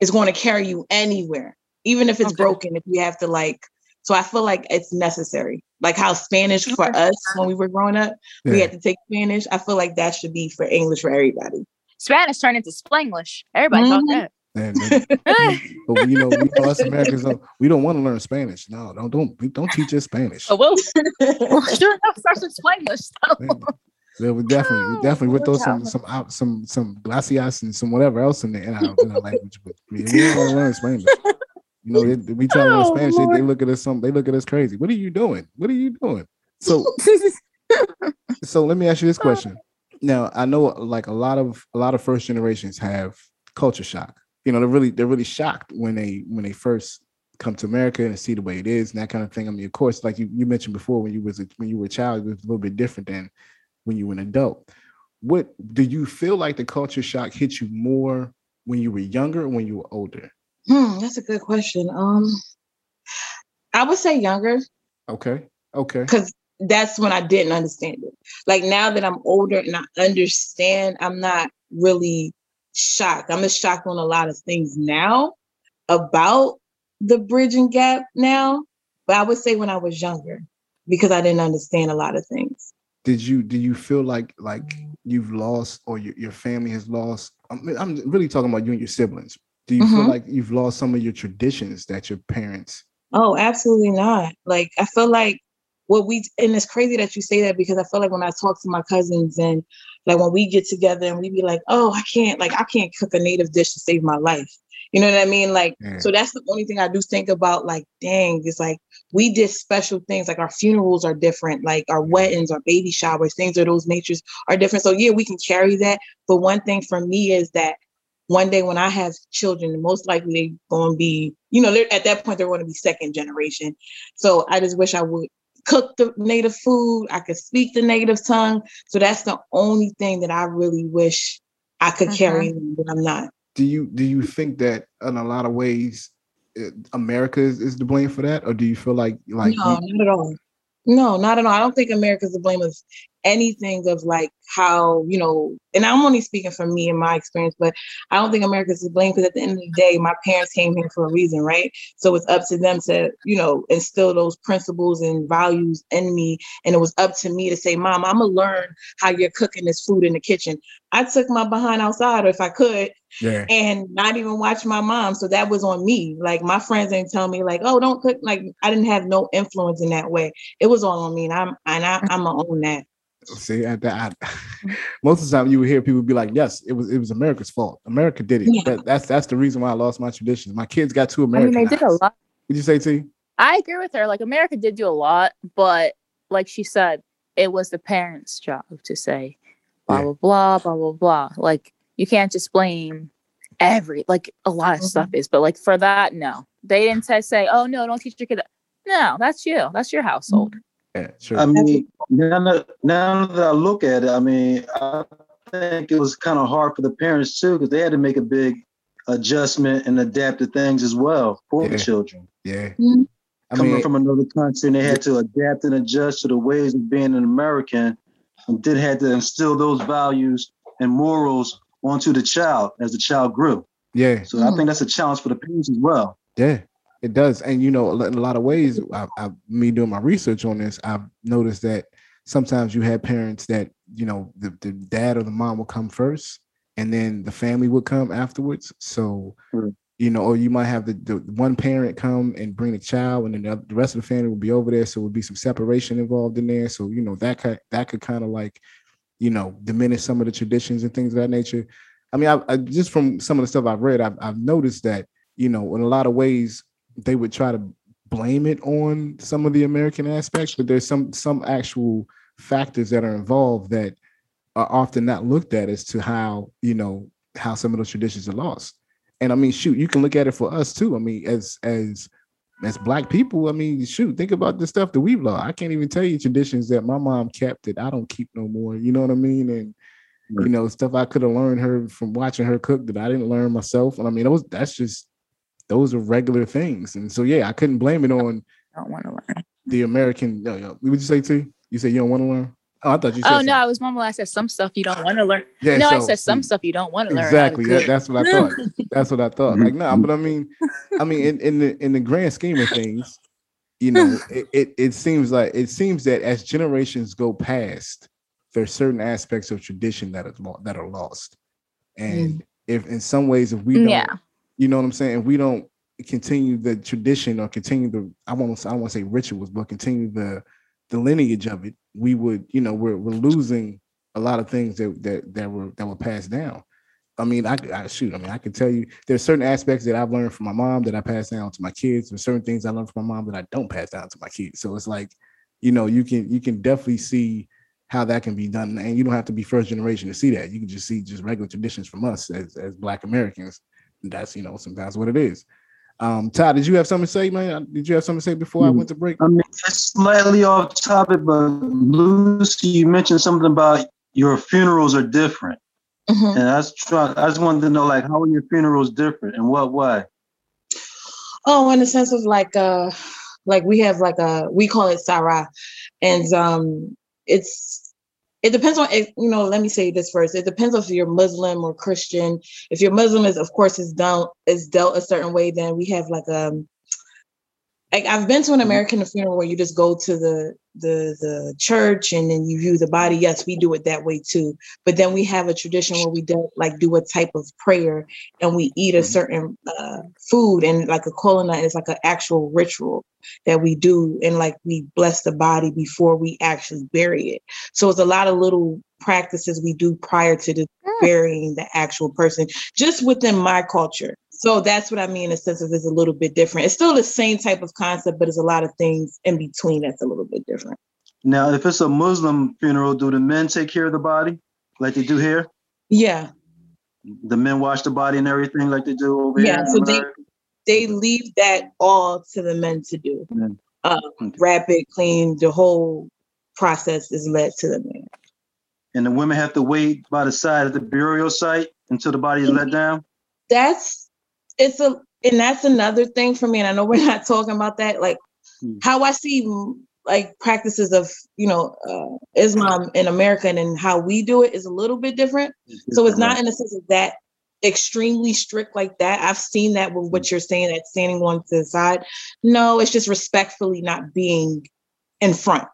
is going to carry you anywhere, even if it's Okay. broken, if you have to like. So I feel like it's necessary. Like how Spanish for us when we were growing up, we had to take Spanish. I feel like that should be for English for everybody. Spanish turned into Spanglish. Everybody thought Mhm. that. And, and- but you know, you know, us Americans, don't, we don't want to learn Spanish. No, don't don't don't teach us Spanish. Oh, well, well, sure enough, starts with Spanglish. So. Yeah, we definitely, we definitely would throw some Yeah. some out some some glacias and some whatever else in there in our, in our language, but we we don't want to learn Spanish. You know, they, we try to learn Oh, Spanish. They, they look at us some. They look at us crazy. What are you doing? What are you doing? So so let me ask you this question. Now I know like a lot of a lot of first generations have culture shock. You know, they're really they're really shocked when they when they first come to America and see the way it is and that kind of thing. I mean, of course, like you, you mentioned before, when you was a, when you were a child, it was a little bit different than when you were an adult. What do you feel like the culture shock hit you more when you were younger or when you were older? Hmm, that's a good question. Um, I would say younger Okay. Okay. because that's when I didn't understand it. Like now that I'm older and I understand, I'm not really shocked. I'm just shocked on a lot of things now about the bridging gap now. But I would say when I was younger because I didn't understand a lot of things. Did you do you feel like like you've lost or your, your family has lost? I mean, I'm really talking about you and your siblings. Do you feel Mhm. like you've lost some of your traditions that your parents? Oh, absolutely not. Like I feel like what we and it's crazy that you say that because I feel like when I talk to my cousins and like when we get together and we be like, oh, I can't like I can't cook a native dish to save my life. You know what I mean? Like, Yeah. so that's the only thing I do think about. Like, dang, it's like we did special things. Like our funerals are different. Like our weddings, our baby showers, things of those natures are different. So yeah, we can carry that. But one thing for me is that one day when I have children, most likely they going to be, you know, they're at that point they're going to be second generation. So I just wish I would cook the native food. I could speak the native tongue. So that's the only thing that I really wish I could carry, but I'm not. Do you do you think that in a lot of ways uh, America is, is to blame for that, or do you feel like like no, you- not at all. No, not at all. I don't think America's to blame of anything of like how, you know, and I'm only speaking from me and my experience, but I don't think America's to blame because at the end of the day, my parents came here for a reason, right? So it's up to them to, you know, instill those principles and values in me. And it was up to me to say, Mom, I'm gonna learn how you're cooking this food in the kitchen. I took my behind outside if I could yeah and not even watch my mom. So that was on me. Like my friends didn't tell me like, oh, don't cook. Like I didn't have no influence in that way. It was all on me, and I'm and I, I'm gonna own that. See, at that, I, most of the time you would hear people be like, "Yes, it was it was America's fault. America did it." Yeah. That, that's that's the reason why I lost my traditions. My kids got too American. I mean, they did a lot. Would you say, T? I agree with her. Like America did do a lot, but like she said, it was the parents' job to say blah Yeah. blah blah blah blah blah. Like you can't just blame every like a lot of stuff mm-hmm. is, but like for that, no, they didn't say say, oh no, don't teach your kid. that." No, that's you. That's your household. Mm-hmm. Yeah, sure. I mean, now that, now that I look at it, I mean, I think it was kind of hard for the parents too because they had to make a big adjustment and adapt to things as well for Yeah. the children yeah. Mhm. I coming mean, from another country, and they had to adapt and adjust to the ways of being an American, and did had to instill those values and morals onto the child as the child grew. yeah, So I think that's a challenge for the parents as well. yeah, it does. And you know, in a lot of ways, I, I, me doing my research on this, I've noticed that sometimes you have parents that you know the, the dad or the mom will come first, and then the family would come afterwards. So. Right. You know, or you might have the, the one parent come and bring the child, and then the, the rest of the family will be over there. So it would be some separation involved in there. So you know that could that could kind of like, you know, diminish some of the traditions and things of that nature. I mean, I, I just from some of the stuff I've read, I've, I've noticed that you know, in a lot of ways, they would try to blame it on some of the American aspects, but there's some some actual factors that are involved that are often not looked at as to how you know how some of those traditions are lost. And I mean, shoot, you can look at it for us too. I mean, as as as black people, I mean, shoot, think about the stuff that we've lost. I can't even tell you traditions that my mom kept that I don't keep no more. You know what I mean? And you know, stuff I could have learned her from watching her cook that I didn't learn myself. And I mean, those that's just those are regular things. And so yeah, I couldn't blame it on I don't want to learn. the American. No, no. What would you say to? You say you don't want to learn? Oh, I thought you said. Oh something. no, I was mumble. I said some stuff you don't want to learn. Yeah, no, I said some mm, stuff you don't want to learn. Exactly. That, that's what I thought. That's what I thought. Like, no, but I mean, I mean, in, in the in the grand scheme of things, you know, it, it it seems like it seems that as generations go past, there's certain aspects of tradition that are that are lost, mm. and if in some ways, if we don't, Yeah. You know what I'm saying, if we don't continue the tradition or continue the I want to I want to say rituals, but continue the the lineage of it, we would, you know, we're we're losing a lot of things that that that were that were passed down. I mean, I, I shoot. I mean, I can tell you there's certain aspects that I've learned from my mom that I pass down to my kids. There's certain things I learned from my mom that I don't pass down to my kids. So it's like, you know, you can you can definitely see how that can be done, and you don't have to be first generation to see that. You can just see just regular traditions from us as as Black Americans. That's you know sometimes what it is. Um, Todd, did you have something to say, man? Did you have something to say before I Mm. went to break? I mean, it's slightly off topic, but Lucy, you mentioned something about your funerals are different, Mhm. and I was trying. I just wanted to know, like, how are your funerals different, and what way? Oh, in the sense of like uh like we have like a we call it Sarah. And um it's it depends on you know, let me say this first. It depends on if you're Muslim or Christian. If you're Muslim is of course is done is dealt a certain way, then we have like um like I've been to an American funeral where you just go to the the the church and then you view the body. Yes, we do it that way too. But then we have a tradition where we do like do a type of prayer and we eat a Mhm. certain uh, food and like a kolana is like an actual ritual that we do and like we bless the body before we actually bury it. So it's a lot of little practices we do prior to the burying the actual person, just within my culture. So that's what I mean in the sense of it's a little bit different. It's still the same type of concept, but there's a lot of things in between that's a little bit different. Now, if it's a Muslim funeral, do the men take care of the body like they do here? Yeah, The men wash the body and everything like they do over Yeah, here. in so they- they leave that all to the men to do. Uh, Okay. wrap it, clean, the whole process is led to the men. and the women have to wait by the side of the burial site until the body is let down. that's it's a and that's another thing for me and i know we're not talking about that like Hmm. how i see mm, like practices of you know uh, islam in america and then how we do it is a little bit different so it's not in the sense of that extremely strict like that i've seen that with what you're saying that standing one to the side no it's just respectfully not being in front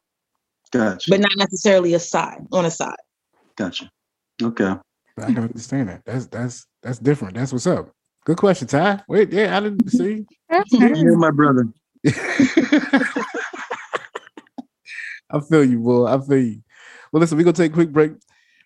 Gotcha. but not necessarily a side on a side Gotcha. Okay. I can understand that. That's that's that's different. That's what's up. Good question, Ty. Wait, yeah, I didn't see. You're my brother. I feel you, boy. I feel you. Well, listen, we're gonna take a quick break.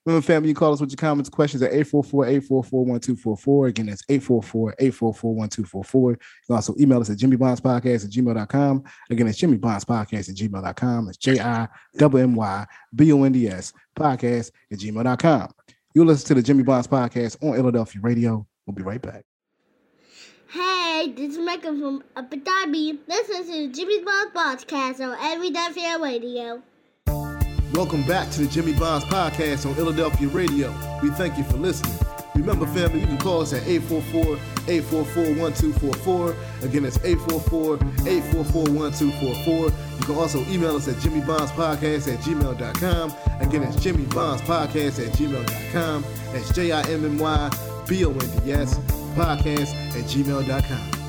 Remember, family, you call us with your comments, questions at 844-844-1244. Again, that's 844-844-1244. You can also email us at Jimmy Bonds Podcast at gmail.com. Again, it's Jimmy Bonds Podcast at gmail.com. It's J-I-W-M-Y-B-O-N-D-S podcast at gmail.com. You'll listen to the Jimmy Bonds Podcast on Philadelphia Radio. We'll be right back. Hey, this is Michael from Abu Dhabi. Listen to Jimmy Bond's podcast on Fair Radio. Welcome back to the Jimmy Bonds Podcast on Philadelphia Radio. We thank you for listening. Remember, family, you can call us at 844-844-1244. Again, it's 844-844-1244. You can also email us at jimmybondspodcast at gmail.com. Again, it's jimmybondspodcast at gmail.com. That's J-I-M-M-Y-B-O-N-D-S podcast at gmail.com.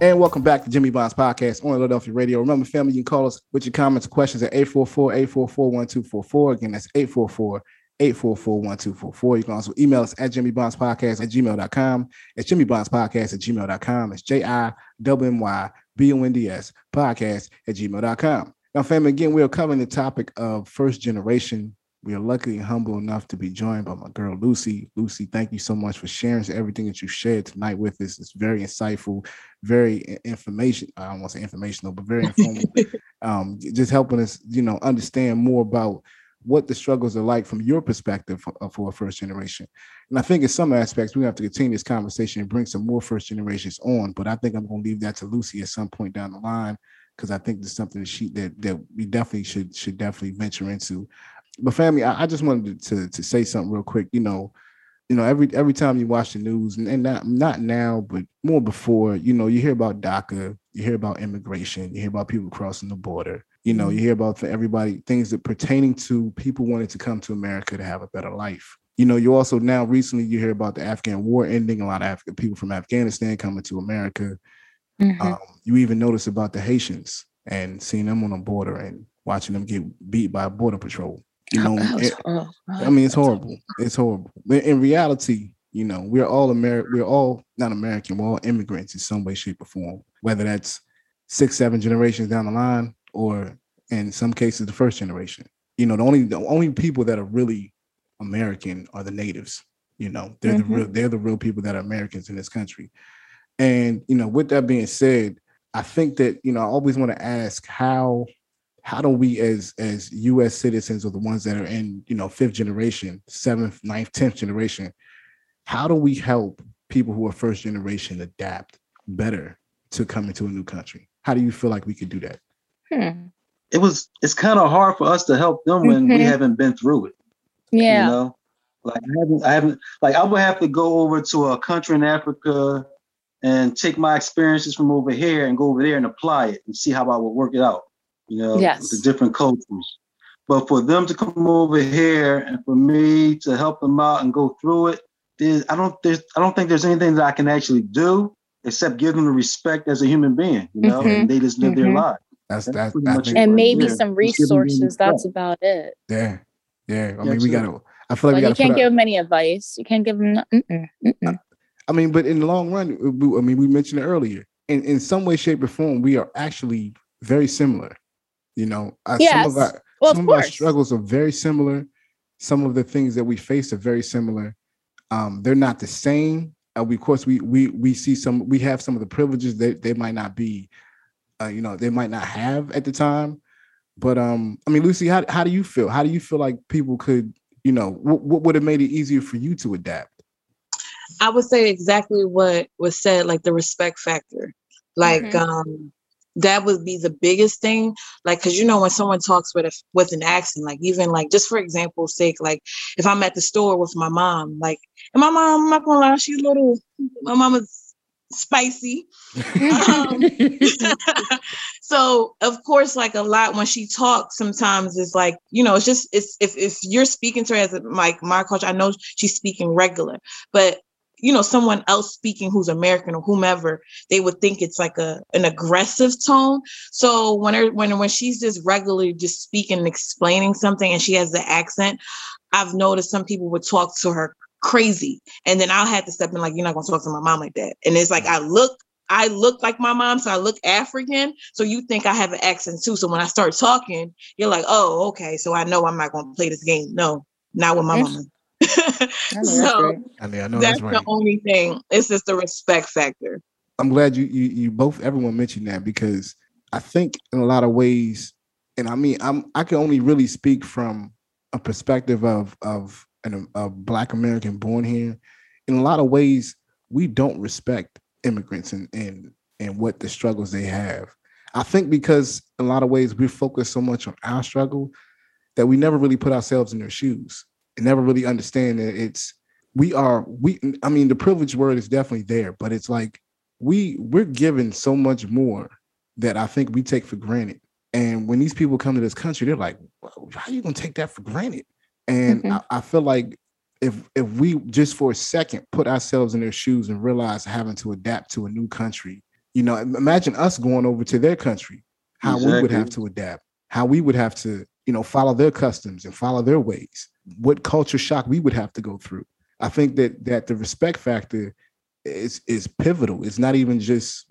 And welcome back to Jimmy Bonds Podcast on Philadelphia Radio. Remember, family, you can call us with your comments questions at 844-844-1244. Again, that's 844-844-1244. You can also email us at Jimmy Bonds Podcast at gmail.com. It's Jimmy Bonds Podcast at gmail.com. It's J-I-W-M-Y-B-O-N-D-S podcast at gmail.com. Now, family, again, we are covering the topic of first generation we are lucky and humble enough to be joined by my girl Lucy. Lucy, thank you so much for sharing everything that you shared tonight with us. It's very insightful, very information. I don't want to say informational, but very informative. um, just helping us, you know, understand more about what the struggles are like from your perspective for, uh, for a first generation. And I think in some aspects we have to continue this conversation and bring some more first generations on. But I think I'm going to leave that to Lucy at some point down the line because I think there's something that she that that we definitely should should definitely venture into but family, I, I, just wanted to, to say something real quick. You know, you know, every every time you watch the news, and, and not not now, but more before, you know, you hear about DACA, you hear about immigration, you hear about people crossing the border. You know, you mm-hmm. hear about everybody things that pertaining to people wanting to come to America to have a better life. You know, you also now recently you hear about the Afghan war ending, a lot of African people from Afghanistan coming to America. Mm-hmm. Um, you even notice about the Haitians and seeing them on the border and watching them get beat by border patrol. You know, it, I mean, it's horrible. It's horrible. In reality, you know, we're all American. We're all not American. We're all immigrants in some way, shape, or form. Whether that's six, seven generations down the line, or in some cases, the first generation. You know, the only the only people that are really American are the natives. You know, they're mm-hmm. the real they're the real people that are Americans in this country. And you know, with that being said, I think that you know I always want to ask how how do we as as US citizens or the ones that are in, you know, fifth generation, seventh, ninth, tenth generation, how do we help people who are first generation adapt better to coming to a new country? How do you feel like we could do that? Hmm. It was it's kind of hard for us to help them when mm-hmm. we haven't been through it. Yeah. You know? Like I haven't I haven't like I would have to go over to a country in Africa and take my experiences from over here and go over there and apply it and see how I would work it out you know, yes. the different cultures. But for them to come over here and for me to help them out and go through it, there's, I don't there's I don't think there's anything that I can actually do except give them the respect as a human being, you know, mm-hmm. and they just live mm-hmm. their life. That's that's, that's and maybe some resources. That's about it. Yeah, yeah. I mean, we gotta. I feel like you can't give them any advice. You can't give them. Mm-mm, mm-mm. I mean, but in the long run, I mean, we mentioned it earlier. In in some way, shape, or form, we are actually very similar. You know, yes. some of our well, some of, of our struggles are very similar. Some of the things that we face are very similar. Um, they're not the same. Uh, we, of course, we we we see some. We have some of the privileges that they might not be. Uh, you know, they might not have at the time. But um, I mean, Lucy, how how do you feel? How do you feel like people could, you know, what, what would have made it easier for you to adapt? I would say exactly what was said, like the respect factor. Like, mm-hmm. um, that would be the biggest thing like because you know when someone talks with a with an accent like even like just for example's sake like if i'm at the store with my mom like and my mom i'm not gonna lie she's a little my mama's spicy. Um, so of course like a lot when she talks sometimes it's like you know it's just it's if, if you're speaking to her as like my culture i know she's speaking regular but you know someone else speaking who's american or whomever they would think it's like a an aggressive tone so when her when when she's just regularly just speaking and explaining something and she has the accent i've noticed some people would talk to her crazy and then i'll have to step in like you're not going to talk to my mom like that and it's like i look I look like my mom, so I look African. So you think I have an accent too. So when I start talking, you're like, oh, okay. So I know I'm not going to play this game. No, not with my mama. So I mean, I know that's, that's right. the only thing. It's just the respect factor. I'm glad you, you you both everyone mentioned that because I think in a lot of ways, and I mean I'm I can only really speak from a perspective of of an, a black American born here. In a lot of ways, we don't respect immigrants and and and what the struggles they have. I think because in a lot of ways we focus so much on our struggle that we never really put ourselves in their shoes and never really understand that it's we are we I mean the privileged word is definitely there, but it's like we we're given so much more that I think we take for granted. And when these people come to this country, they're like, well, how are you gonna take that for granted? And mm-hmm. I, I feel like if if we just for a second put ourselves in their shoes and realize having to adapt to a new country, you know, imagine us going over to their country, how exactly. we would have to adapt, how we would have to, you know, follow their customs and follow their ways, what culture shock we would have to go through. I think that that the respect factor is is pivotal. It's not even just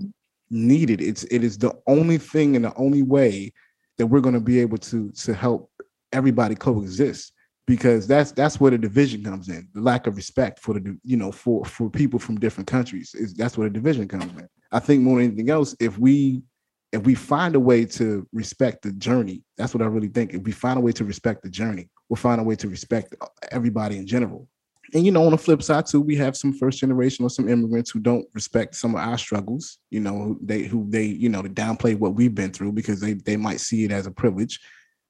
needed. It's it is the only thing and the only way that we're going to be able to to help everybody coexist because that's that's where the division comes in the lack of respect for the you know for for people from different countries is that's where the division comes in i think more than anything else if we if we find a way to respect the journey that's what i really think if we find a way to respect the journey we'll find a way to respect everybody in general and you know on the flip side too we have some first generation or some immigrants who don't respect some of our struggles you know they who they you know to downplay what we've been through because they they might see it as a privilege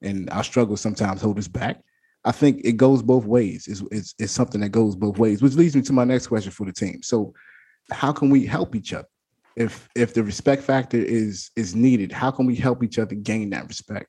and our struggles sometimes hold us back I think it goes both ways. It's, it's, it's something that goes both ways, which leads me to my next question for the team. So, how can we help each other? If if the respect factor is is needed, how can we help each other gain that respect?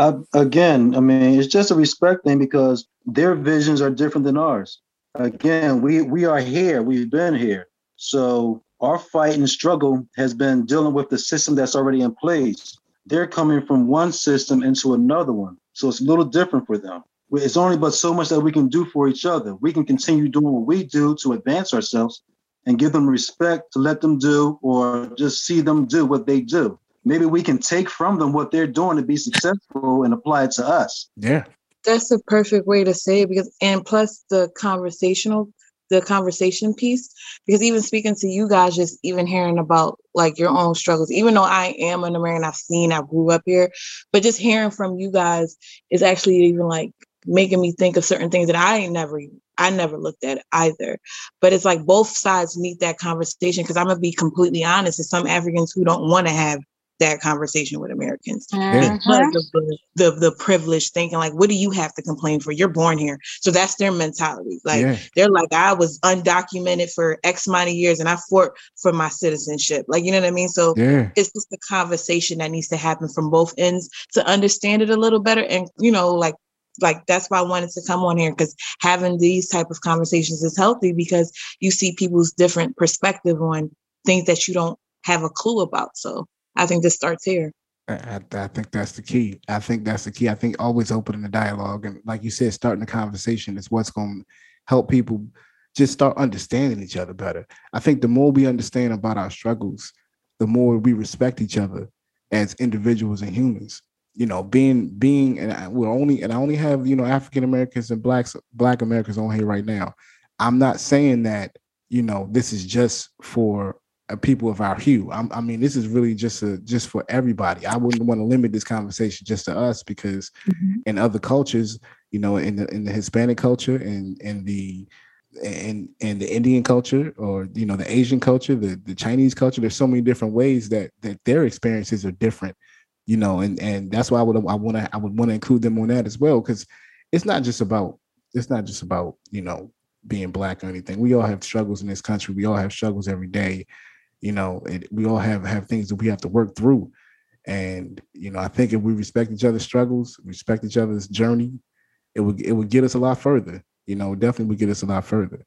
Uh, again, I mean, it's just a respect thing because their visions are different than ours. Again, we we are here. We've been here. So our fight and struggle has been dealing with the system that's already in place. They're coming from one system into another one. So it's a little different for them it's only but so much that we can do for each other. We can continue doing what we do to advance ourselves and give them respect to let them do or just see them do what they do. Maybe we can take from them what they're doing to be successful and apply it to us. Yeah. That's a perfect way to say it because and plus the conversational the conversation piece because even speaking to you guys just even hearing about like your own struggles even though i am an american i've seen i grew up here but just hearing from you guys is actually even like making me think of certain things that I ain't never I never looked at either. But it's like both sides need that conversation because I'm gonna be completely honest. There's some Africans who don't want to have that conversation with Americans mm-hmm. the, the, the privilege thinking like, what do you have to complain for? You're born here. So that's their mentality. Like yeah. they're like, I was undocumented for X amount of years and I fought for my citizenship. Like, you know what I mean? So yeah. it's just the conversation that needs to happen from both ends to understand it a little better and you know, like like that's why I wanted to come on here because having these type of conversations is healthy because you see people's different perspective on things that you don't have a clue about. So I think this starts here. I, I, think that's the key. I think that's the key. I think always opening the dialogue and, like you said, starting the conversation is what's going to help people just start understanding each other better. I think the more we understand about our struggles, the more we respect each other as individuals and humans you know, being being and I, we're only and I only have you know African Americans and blacks Black Americans on here right now. I'm not saying that you know this is just for people of our hue. I'm, i mean, this is really just a just for everybody. I wouldn't want to limit this conversation just to us because mm-hmm. in other cultures, you know, in the in the Hispanic culture and in the and and the Indian culture or you know the Asian culture, the the Chinese culture, there's so many different ways that that their experiences are different you know, and and that's why I would I want to I would want to include them on that as well because it's not just about it's not just about you know being black or anything. We all have struggles in this country. We all have struggles every day. You know, it, we all have have things that we have to work through. And you know, I think if we respect each other's struggles, respect each other's journey, it would it would get us a lot further. You know, definitely would get us a lot further.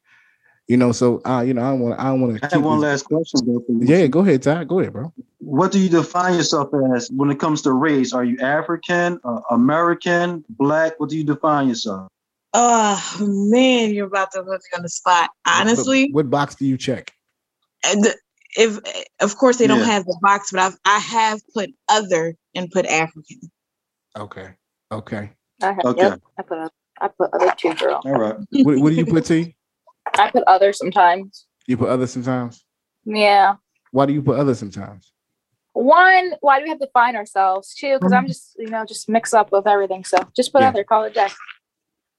You know, so uh, you know, I don't want I want to. I have one this. last question. Though, yeah, go ahead, Ty. Go ahead, bro. What do you define yourself as when it comes to race? Are you African, uh, American, Black? What do you define yourself? Oh man, you're about to put me on the spot. Honestly, what, what box do you check? And if of course they don't yeah. have the box, but I've I have put other and put African. Okay. Okay. I have, okay. Yep, I put I put other too, girl. All right. what, what do you put T? I put other sometimes. You put other sometimes. Yeah. Why do you put other sometimes? One, why do we have to find ourselves? Two, because I'm mm-hmm. just you know just mix up with everything. So just put yeah. other, call it day.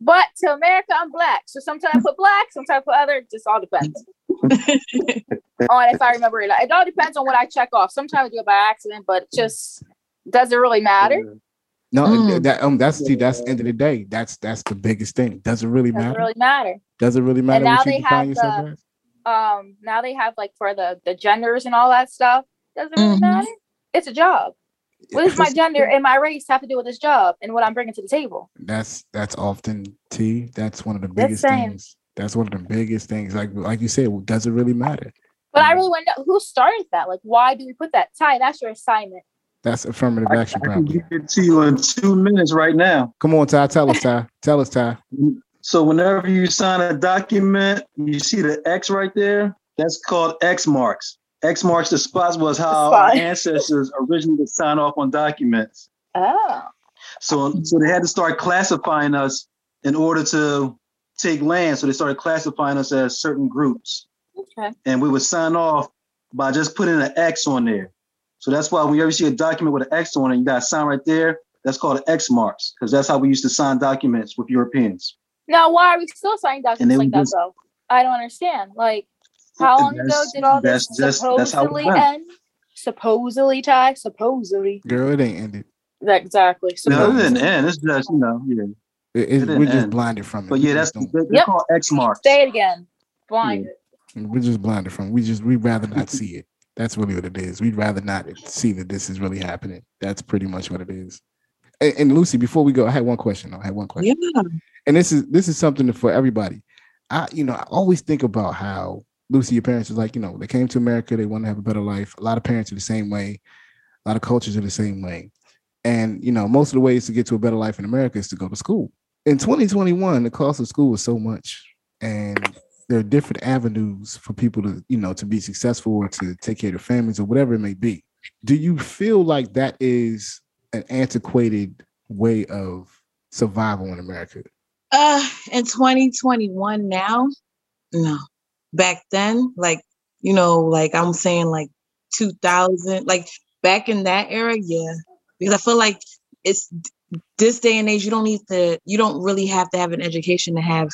But to America, I'm black. So sometimes I put black, sometimes I put other. Just all depends. on if I remember it. It all depends on what I check off. Sometimes I do it by accident, but it just doesn't really matter. No, mm. that um, that's see, that's the end of the day. That's that's the biggest thing. Doesn't really doesn't matter. Really matter. Doesn't really matter. And now they have the, um, now they have like for the the genders and all that stuff. Doesn't really mm-hmm. matter. It's a job. What does my gender and my race have to do with this job and what I'm bringing to the table? That's that's often T. That's one of the biggest things. That's one of the biggest things. Like like you said, does it really matter. But I really want to know who started that. Like, why do we put that? Ty, that's your assignment. That's affirmative action. I, I can give it to you in two minutes right now. Come on, Ty. Tell us, Ty. Tell us, Ty. So whenever you sign a document, you see the X right there. That's called X marks. X marks the spots was how our ancestors originally sign off on documents. Oh. So, so they had to start classifying us in order to take land. So they started classifying us as certain groups. Okay. And we would sign off by just putting an X on there. So that's why when you ever see a document with an X on it, you got to sign right there. That's called an X marks because that's how we used to sign documents with Europeans. Now, why are we still signing documents like that though? I don't understand. Like, how long ago did all this just, supposedly end? Supposedly, Ty. Supposedly. Girl, it ain't ended. Exactly. Supposedly. No, it didn't end. It's just you know, yeah. It, it, it we're just blinded from it. But yeah, that's they're yep. called X marks. Say it again. Blinded. Yeah. Mm, we're just blinded from. It. We just we'd rather not see it. That's really what it is. We'd rather not see that this is really happening. That's pretty much what it is. And, and Lucy, before we go, I had one question. I had one question. Yeah. And this is this is something for everybody. I you know I always think about how Lucy, your parents is like you know they came to America, they want to have a better life. A lot of parents are the same way. A lot of cultures are the same way. And you know most of the ways to get to a better life in America is to go to school. In 2021, the cost of school is so much, and there are different avenues for people to you know to be successful or to take care of their families or whatever it may be do you feel like that is an antiquated way of survival in america uh in 2021 now no back then like you know like i'm saying like 2000 like back in that era yeah because i feel like it's this day and age you don't need to you don't really have to have an education to have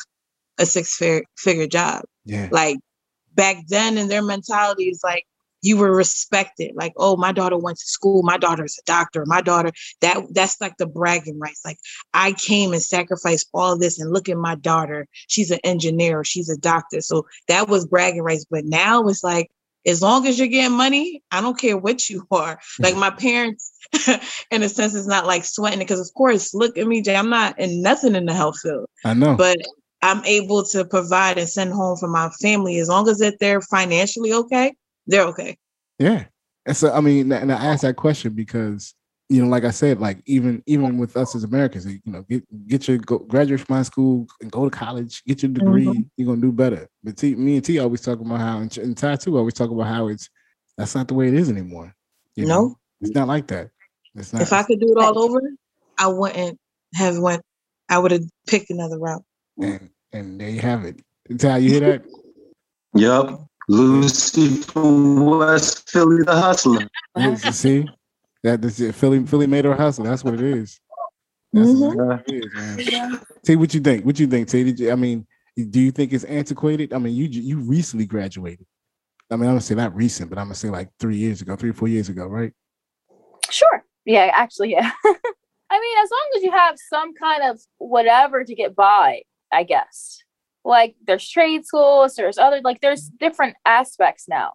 a six figure job. Yeah. Like back then in their mentality is like you were respected. Like, oh, my daughter went to school. My daughter's a doctor. My daughter, that that's like the bragging rights. Like I came and sacrificed all this and look at my daughter. She's an engineer, she's a doctor. So that was bragging rights. But now it's like, as long as you're getting money, I don't care what you are. Like my parents, in a sense, is not like sweating because of course, look at me, Jay. I'm not in nothing in the health field. I know. But I'm able to provide and send home for my family as long as that they're financially okay, they're okay. Yeah. And so I mean, and I asked that question because you know, like I said, like even even with us as Americans, you know, get get your go, graduate from high school and go to college, get your degree, mm-hmm. you're gonna do better. But T, me and T always talk about how, and, and Ty too always talk about how it's that's not the way it is anymore. You know, it's not like that. It's not. If I could do it all over, I wouldn't have went. I would have picked another route. And and there you have it. Ty, you hear that? Yep. Lucy from West Philly, the hustler. see, that is it. Philly, Philly made her hustle. That's what it is. That's mm-hmm. what it is, man. Yeah. T, what you think? What you think, T? Did you, I mean, do you think it's antiquated? I mean, you you recently graduated. I mean, I'm gonna say not recent, but I'm gonna say like three years ago, three or four years ago, right? Sure. Yeah, actually, yeah. I mean, as long as you have some kind of whatever to get by, I guess. Like there's trade schools, there's other like there's different aspects now.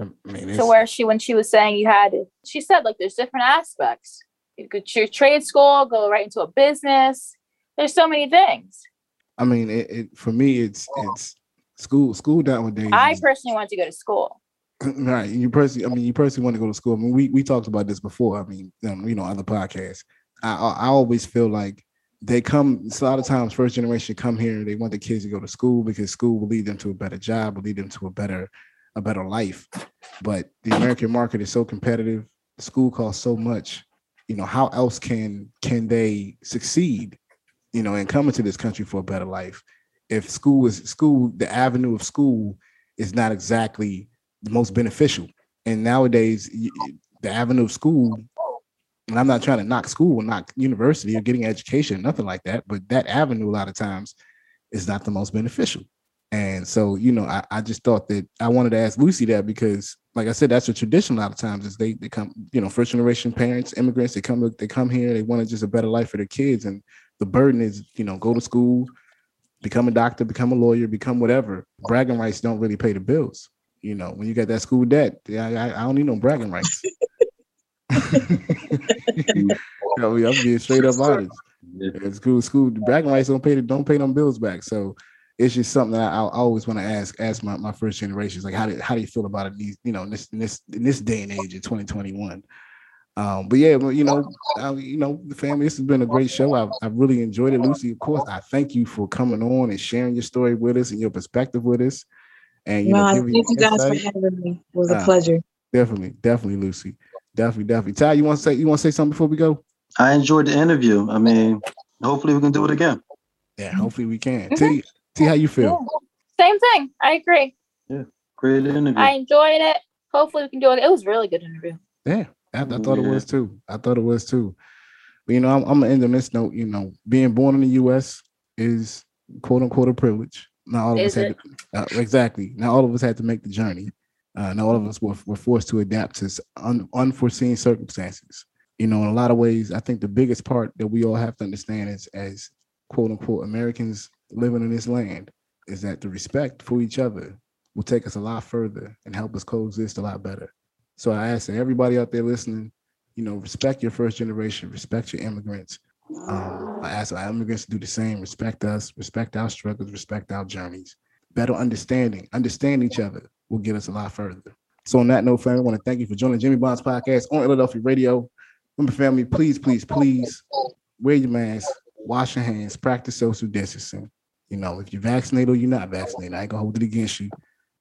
I mean, so where she when she was saying you had she said like there's different aspects. You could your trade school, go right into a business. There's so many things. I mean, it, it for me it's it's school school nowadays. I personally want to go to school. Right. You personally, I mean, you personally want to go to school. I mean, we, we talked about this before. I mean, um, you know, other podcasts. I, I always feel like they come a lot of times first generation come here they want the kids to go to school because school will lead them to a better job will lead them to a better a better life. But the American market is so competitive. School costs so much. You know, how else can can they succeed? You know, and come into this country for a better life. If school is school, the avenue of school is not exactly the most beneficial. And nowadays, the avenue of school, and I'm not trying to knock school, or knock university or getting education, nothing like that. But that avenue, a lot of times, is not the most beneficial. And so, you know, I, I just thought that I wanted to ask Lucy that because, like I said, that's a tradition a lot of times is they, they come, you know, first generation parents, immigrants, they come they come here, they want just a better life for their kids. And the burden is, you know, go to school, become a doctor, become a lawyer, become whatever. Bragging rights don't really pay the bills. You know, when you got that school debt, I, I, I don't need no bragging rights. you know, I'm being straight up honest. Yeah. School, school, bragging rights don't pay the, don't pay them bills back. So it's just something that I, I always want to ask ask my, my first generations like how do how do you feel about it these you know in this in this in this day and age in 2021 um but yeah well, you know I, you know the family this has been a great show. I've, I've really enjoyed it. Lucy of course i thank you for coming on and sharing your story with us and your perspective with us. And you no, know thank you guys for having me. It was a uh, pleasure. definitely definitely lucy definitely definitely ty you want to say you want to say something before we go i enjoyed the interview i mean hopefully we can do it again yeah hopefully we can mm-hmm. See how you feel. Same thing. I agree. Yeah, great interview. I enjoyed it. Hopefully, we can do it. It was really good interview. Yeah, I, I thought yeah. it was too. I thought it was too. But you know, I'm, I'm gonna end on this note. You know, being born in the U.S. is quote unquote a privilege. Not all of is us had to, uh, exactly. Not all of us had to make the journey. Uh, all of us were, were forced to adapt to un, unforeseen circumstances. You know, in a lot of ways, I think the biggest part that we all have to understand is as quote unquote Americans living in this land is that the respect for each other will take us a lot further and help us coexist a lot better. So I ask everybody out there listening, you know, respect your first generation, respect your immigrants. Um, I ask our immigrants to do the same, respect us, respect our struggles, respect our journeys. Better understanding, understand each other will get us a lot further. So on that note, family, I want to thank you for joining Jimmy Bonds podcast on Philadelphia Radio. Remember, family, please, please, please wear your mask, wash your hands, practice social distancing. You know, if you're vaccinated or you're not vaccinated, I ain't gonna hold it against you.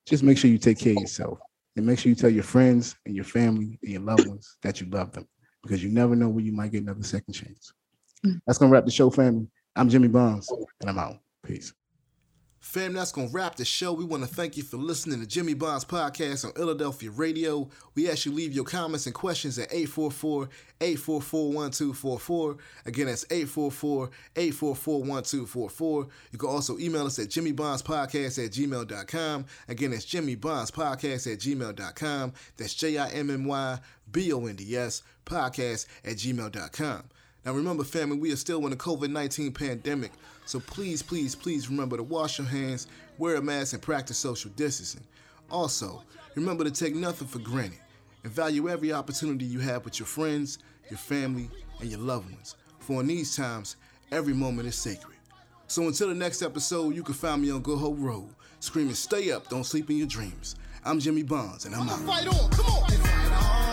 Just make sure you take care of yourself and make sure you tell your friends and your family and your loved ones that you love them because you never know when you might get another second chance. Mm. That's gonna wrap the show, family. I'm Jimmy Bonds, and I'm out. Peace. Fam, that's going to wrap the show. We want to thank you for listening to Jimmy Bonds podcast on Philadelphia Radio. We ask you leave your comments and questions at 844-844-1244. Again, that's 844-844-1244. You can also email us at jimmybondspodcast at gmail.com. Again, that's jimmybondspodcast at gmail.com. That's J-I-M-M-Y-B-O-N-D-S podcast at gmail.com. Now remember, family, we are still in the COVID-19 pandemic, so please, please, please remember to wash your hands, wear a mask, and practice social distancing. Also, remember to take nothing for granted and value every opportunity you have with your friends, your family, and your loved ones. For in these times, every moment is sacred. So until the next episode, you can find me on Go Ho Road, screaming, Stay up, don't sleep in your dreams. I'm Jimmy Bonds, and I'm out.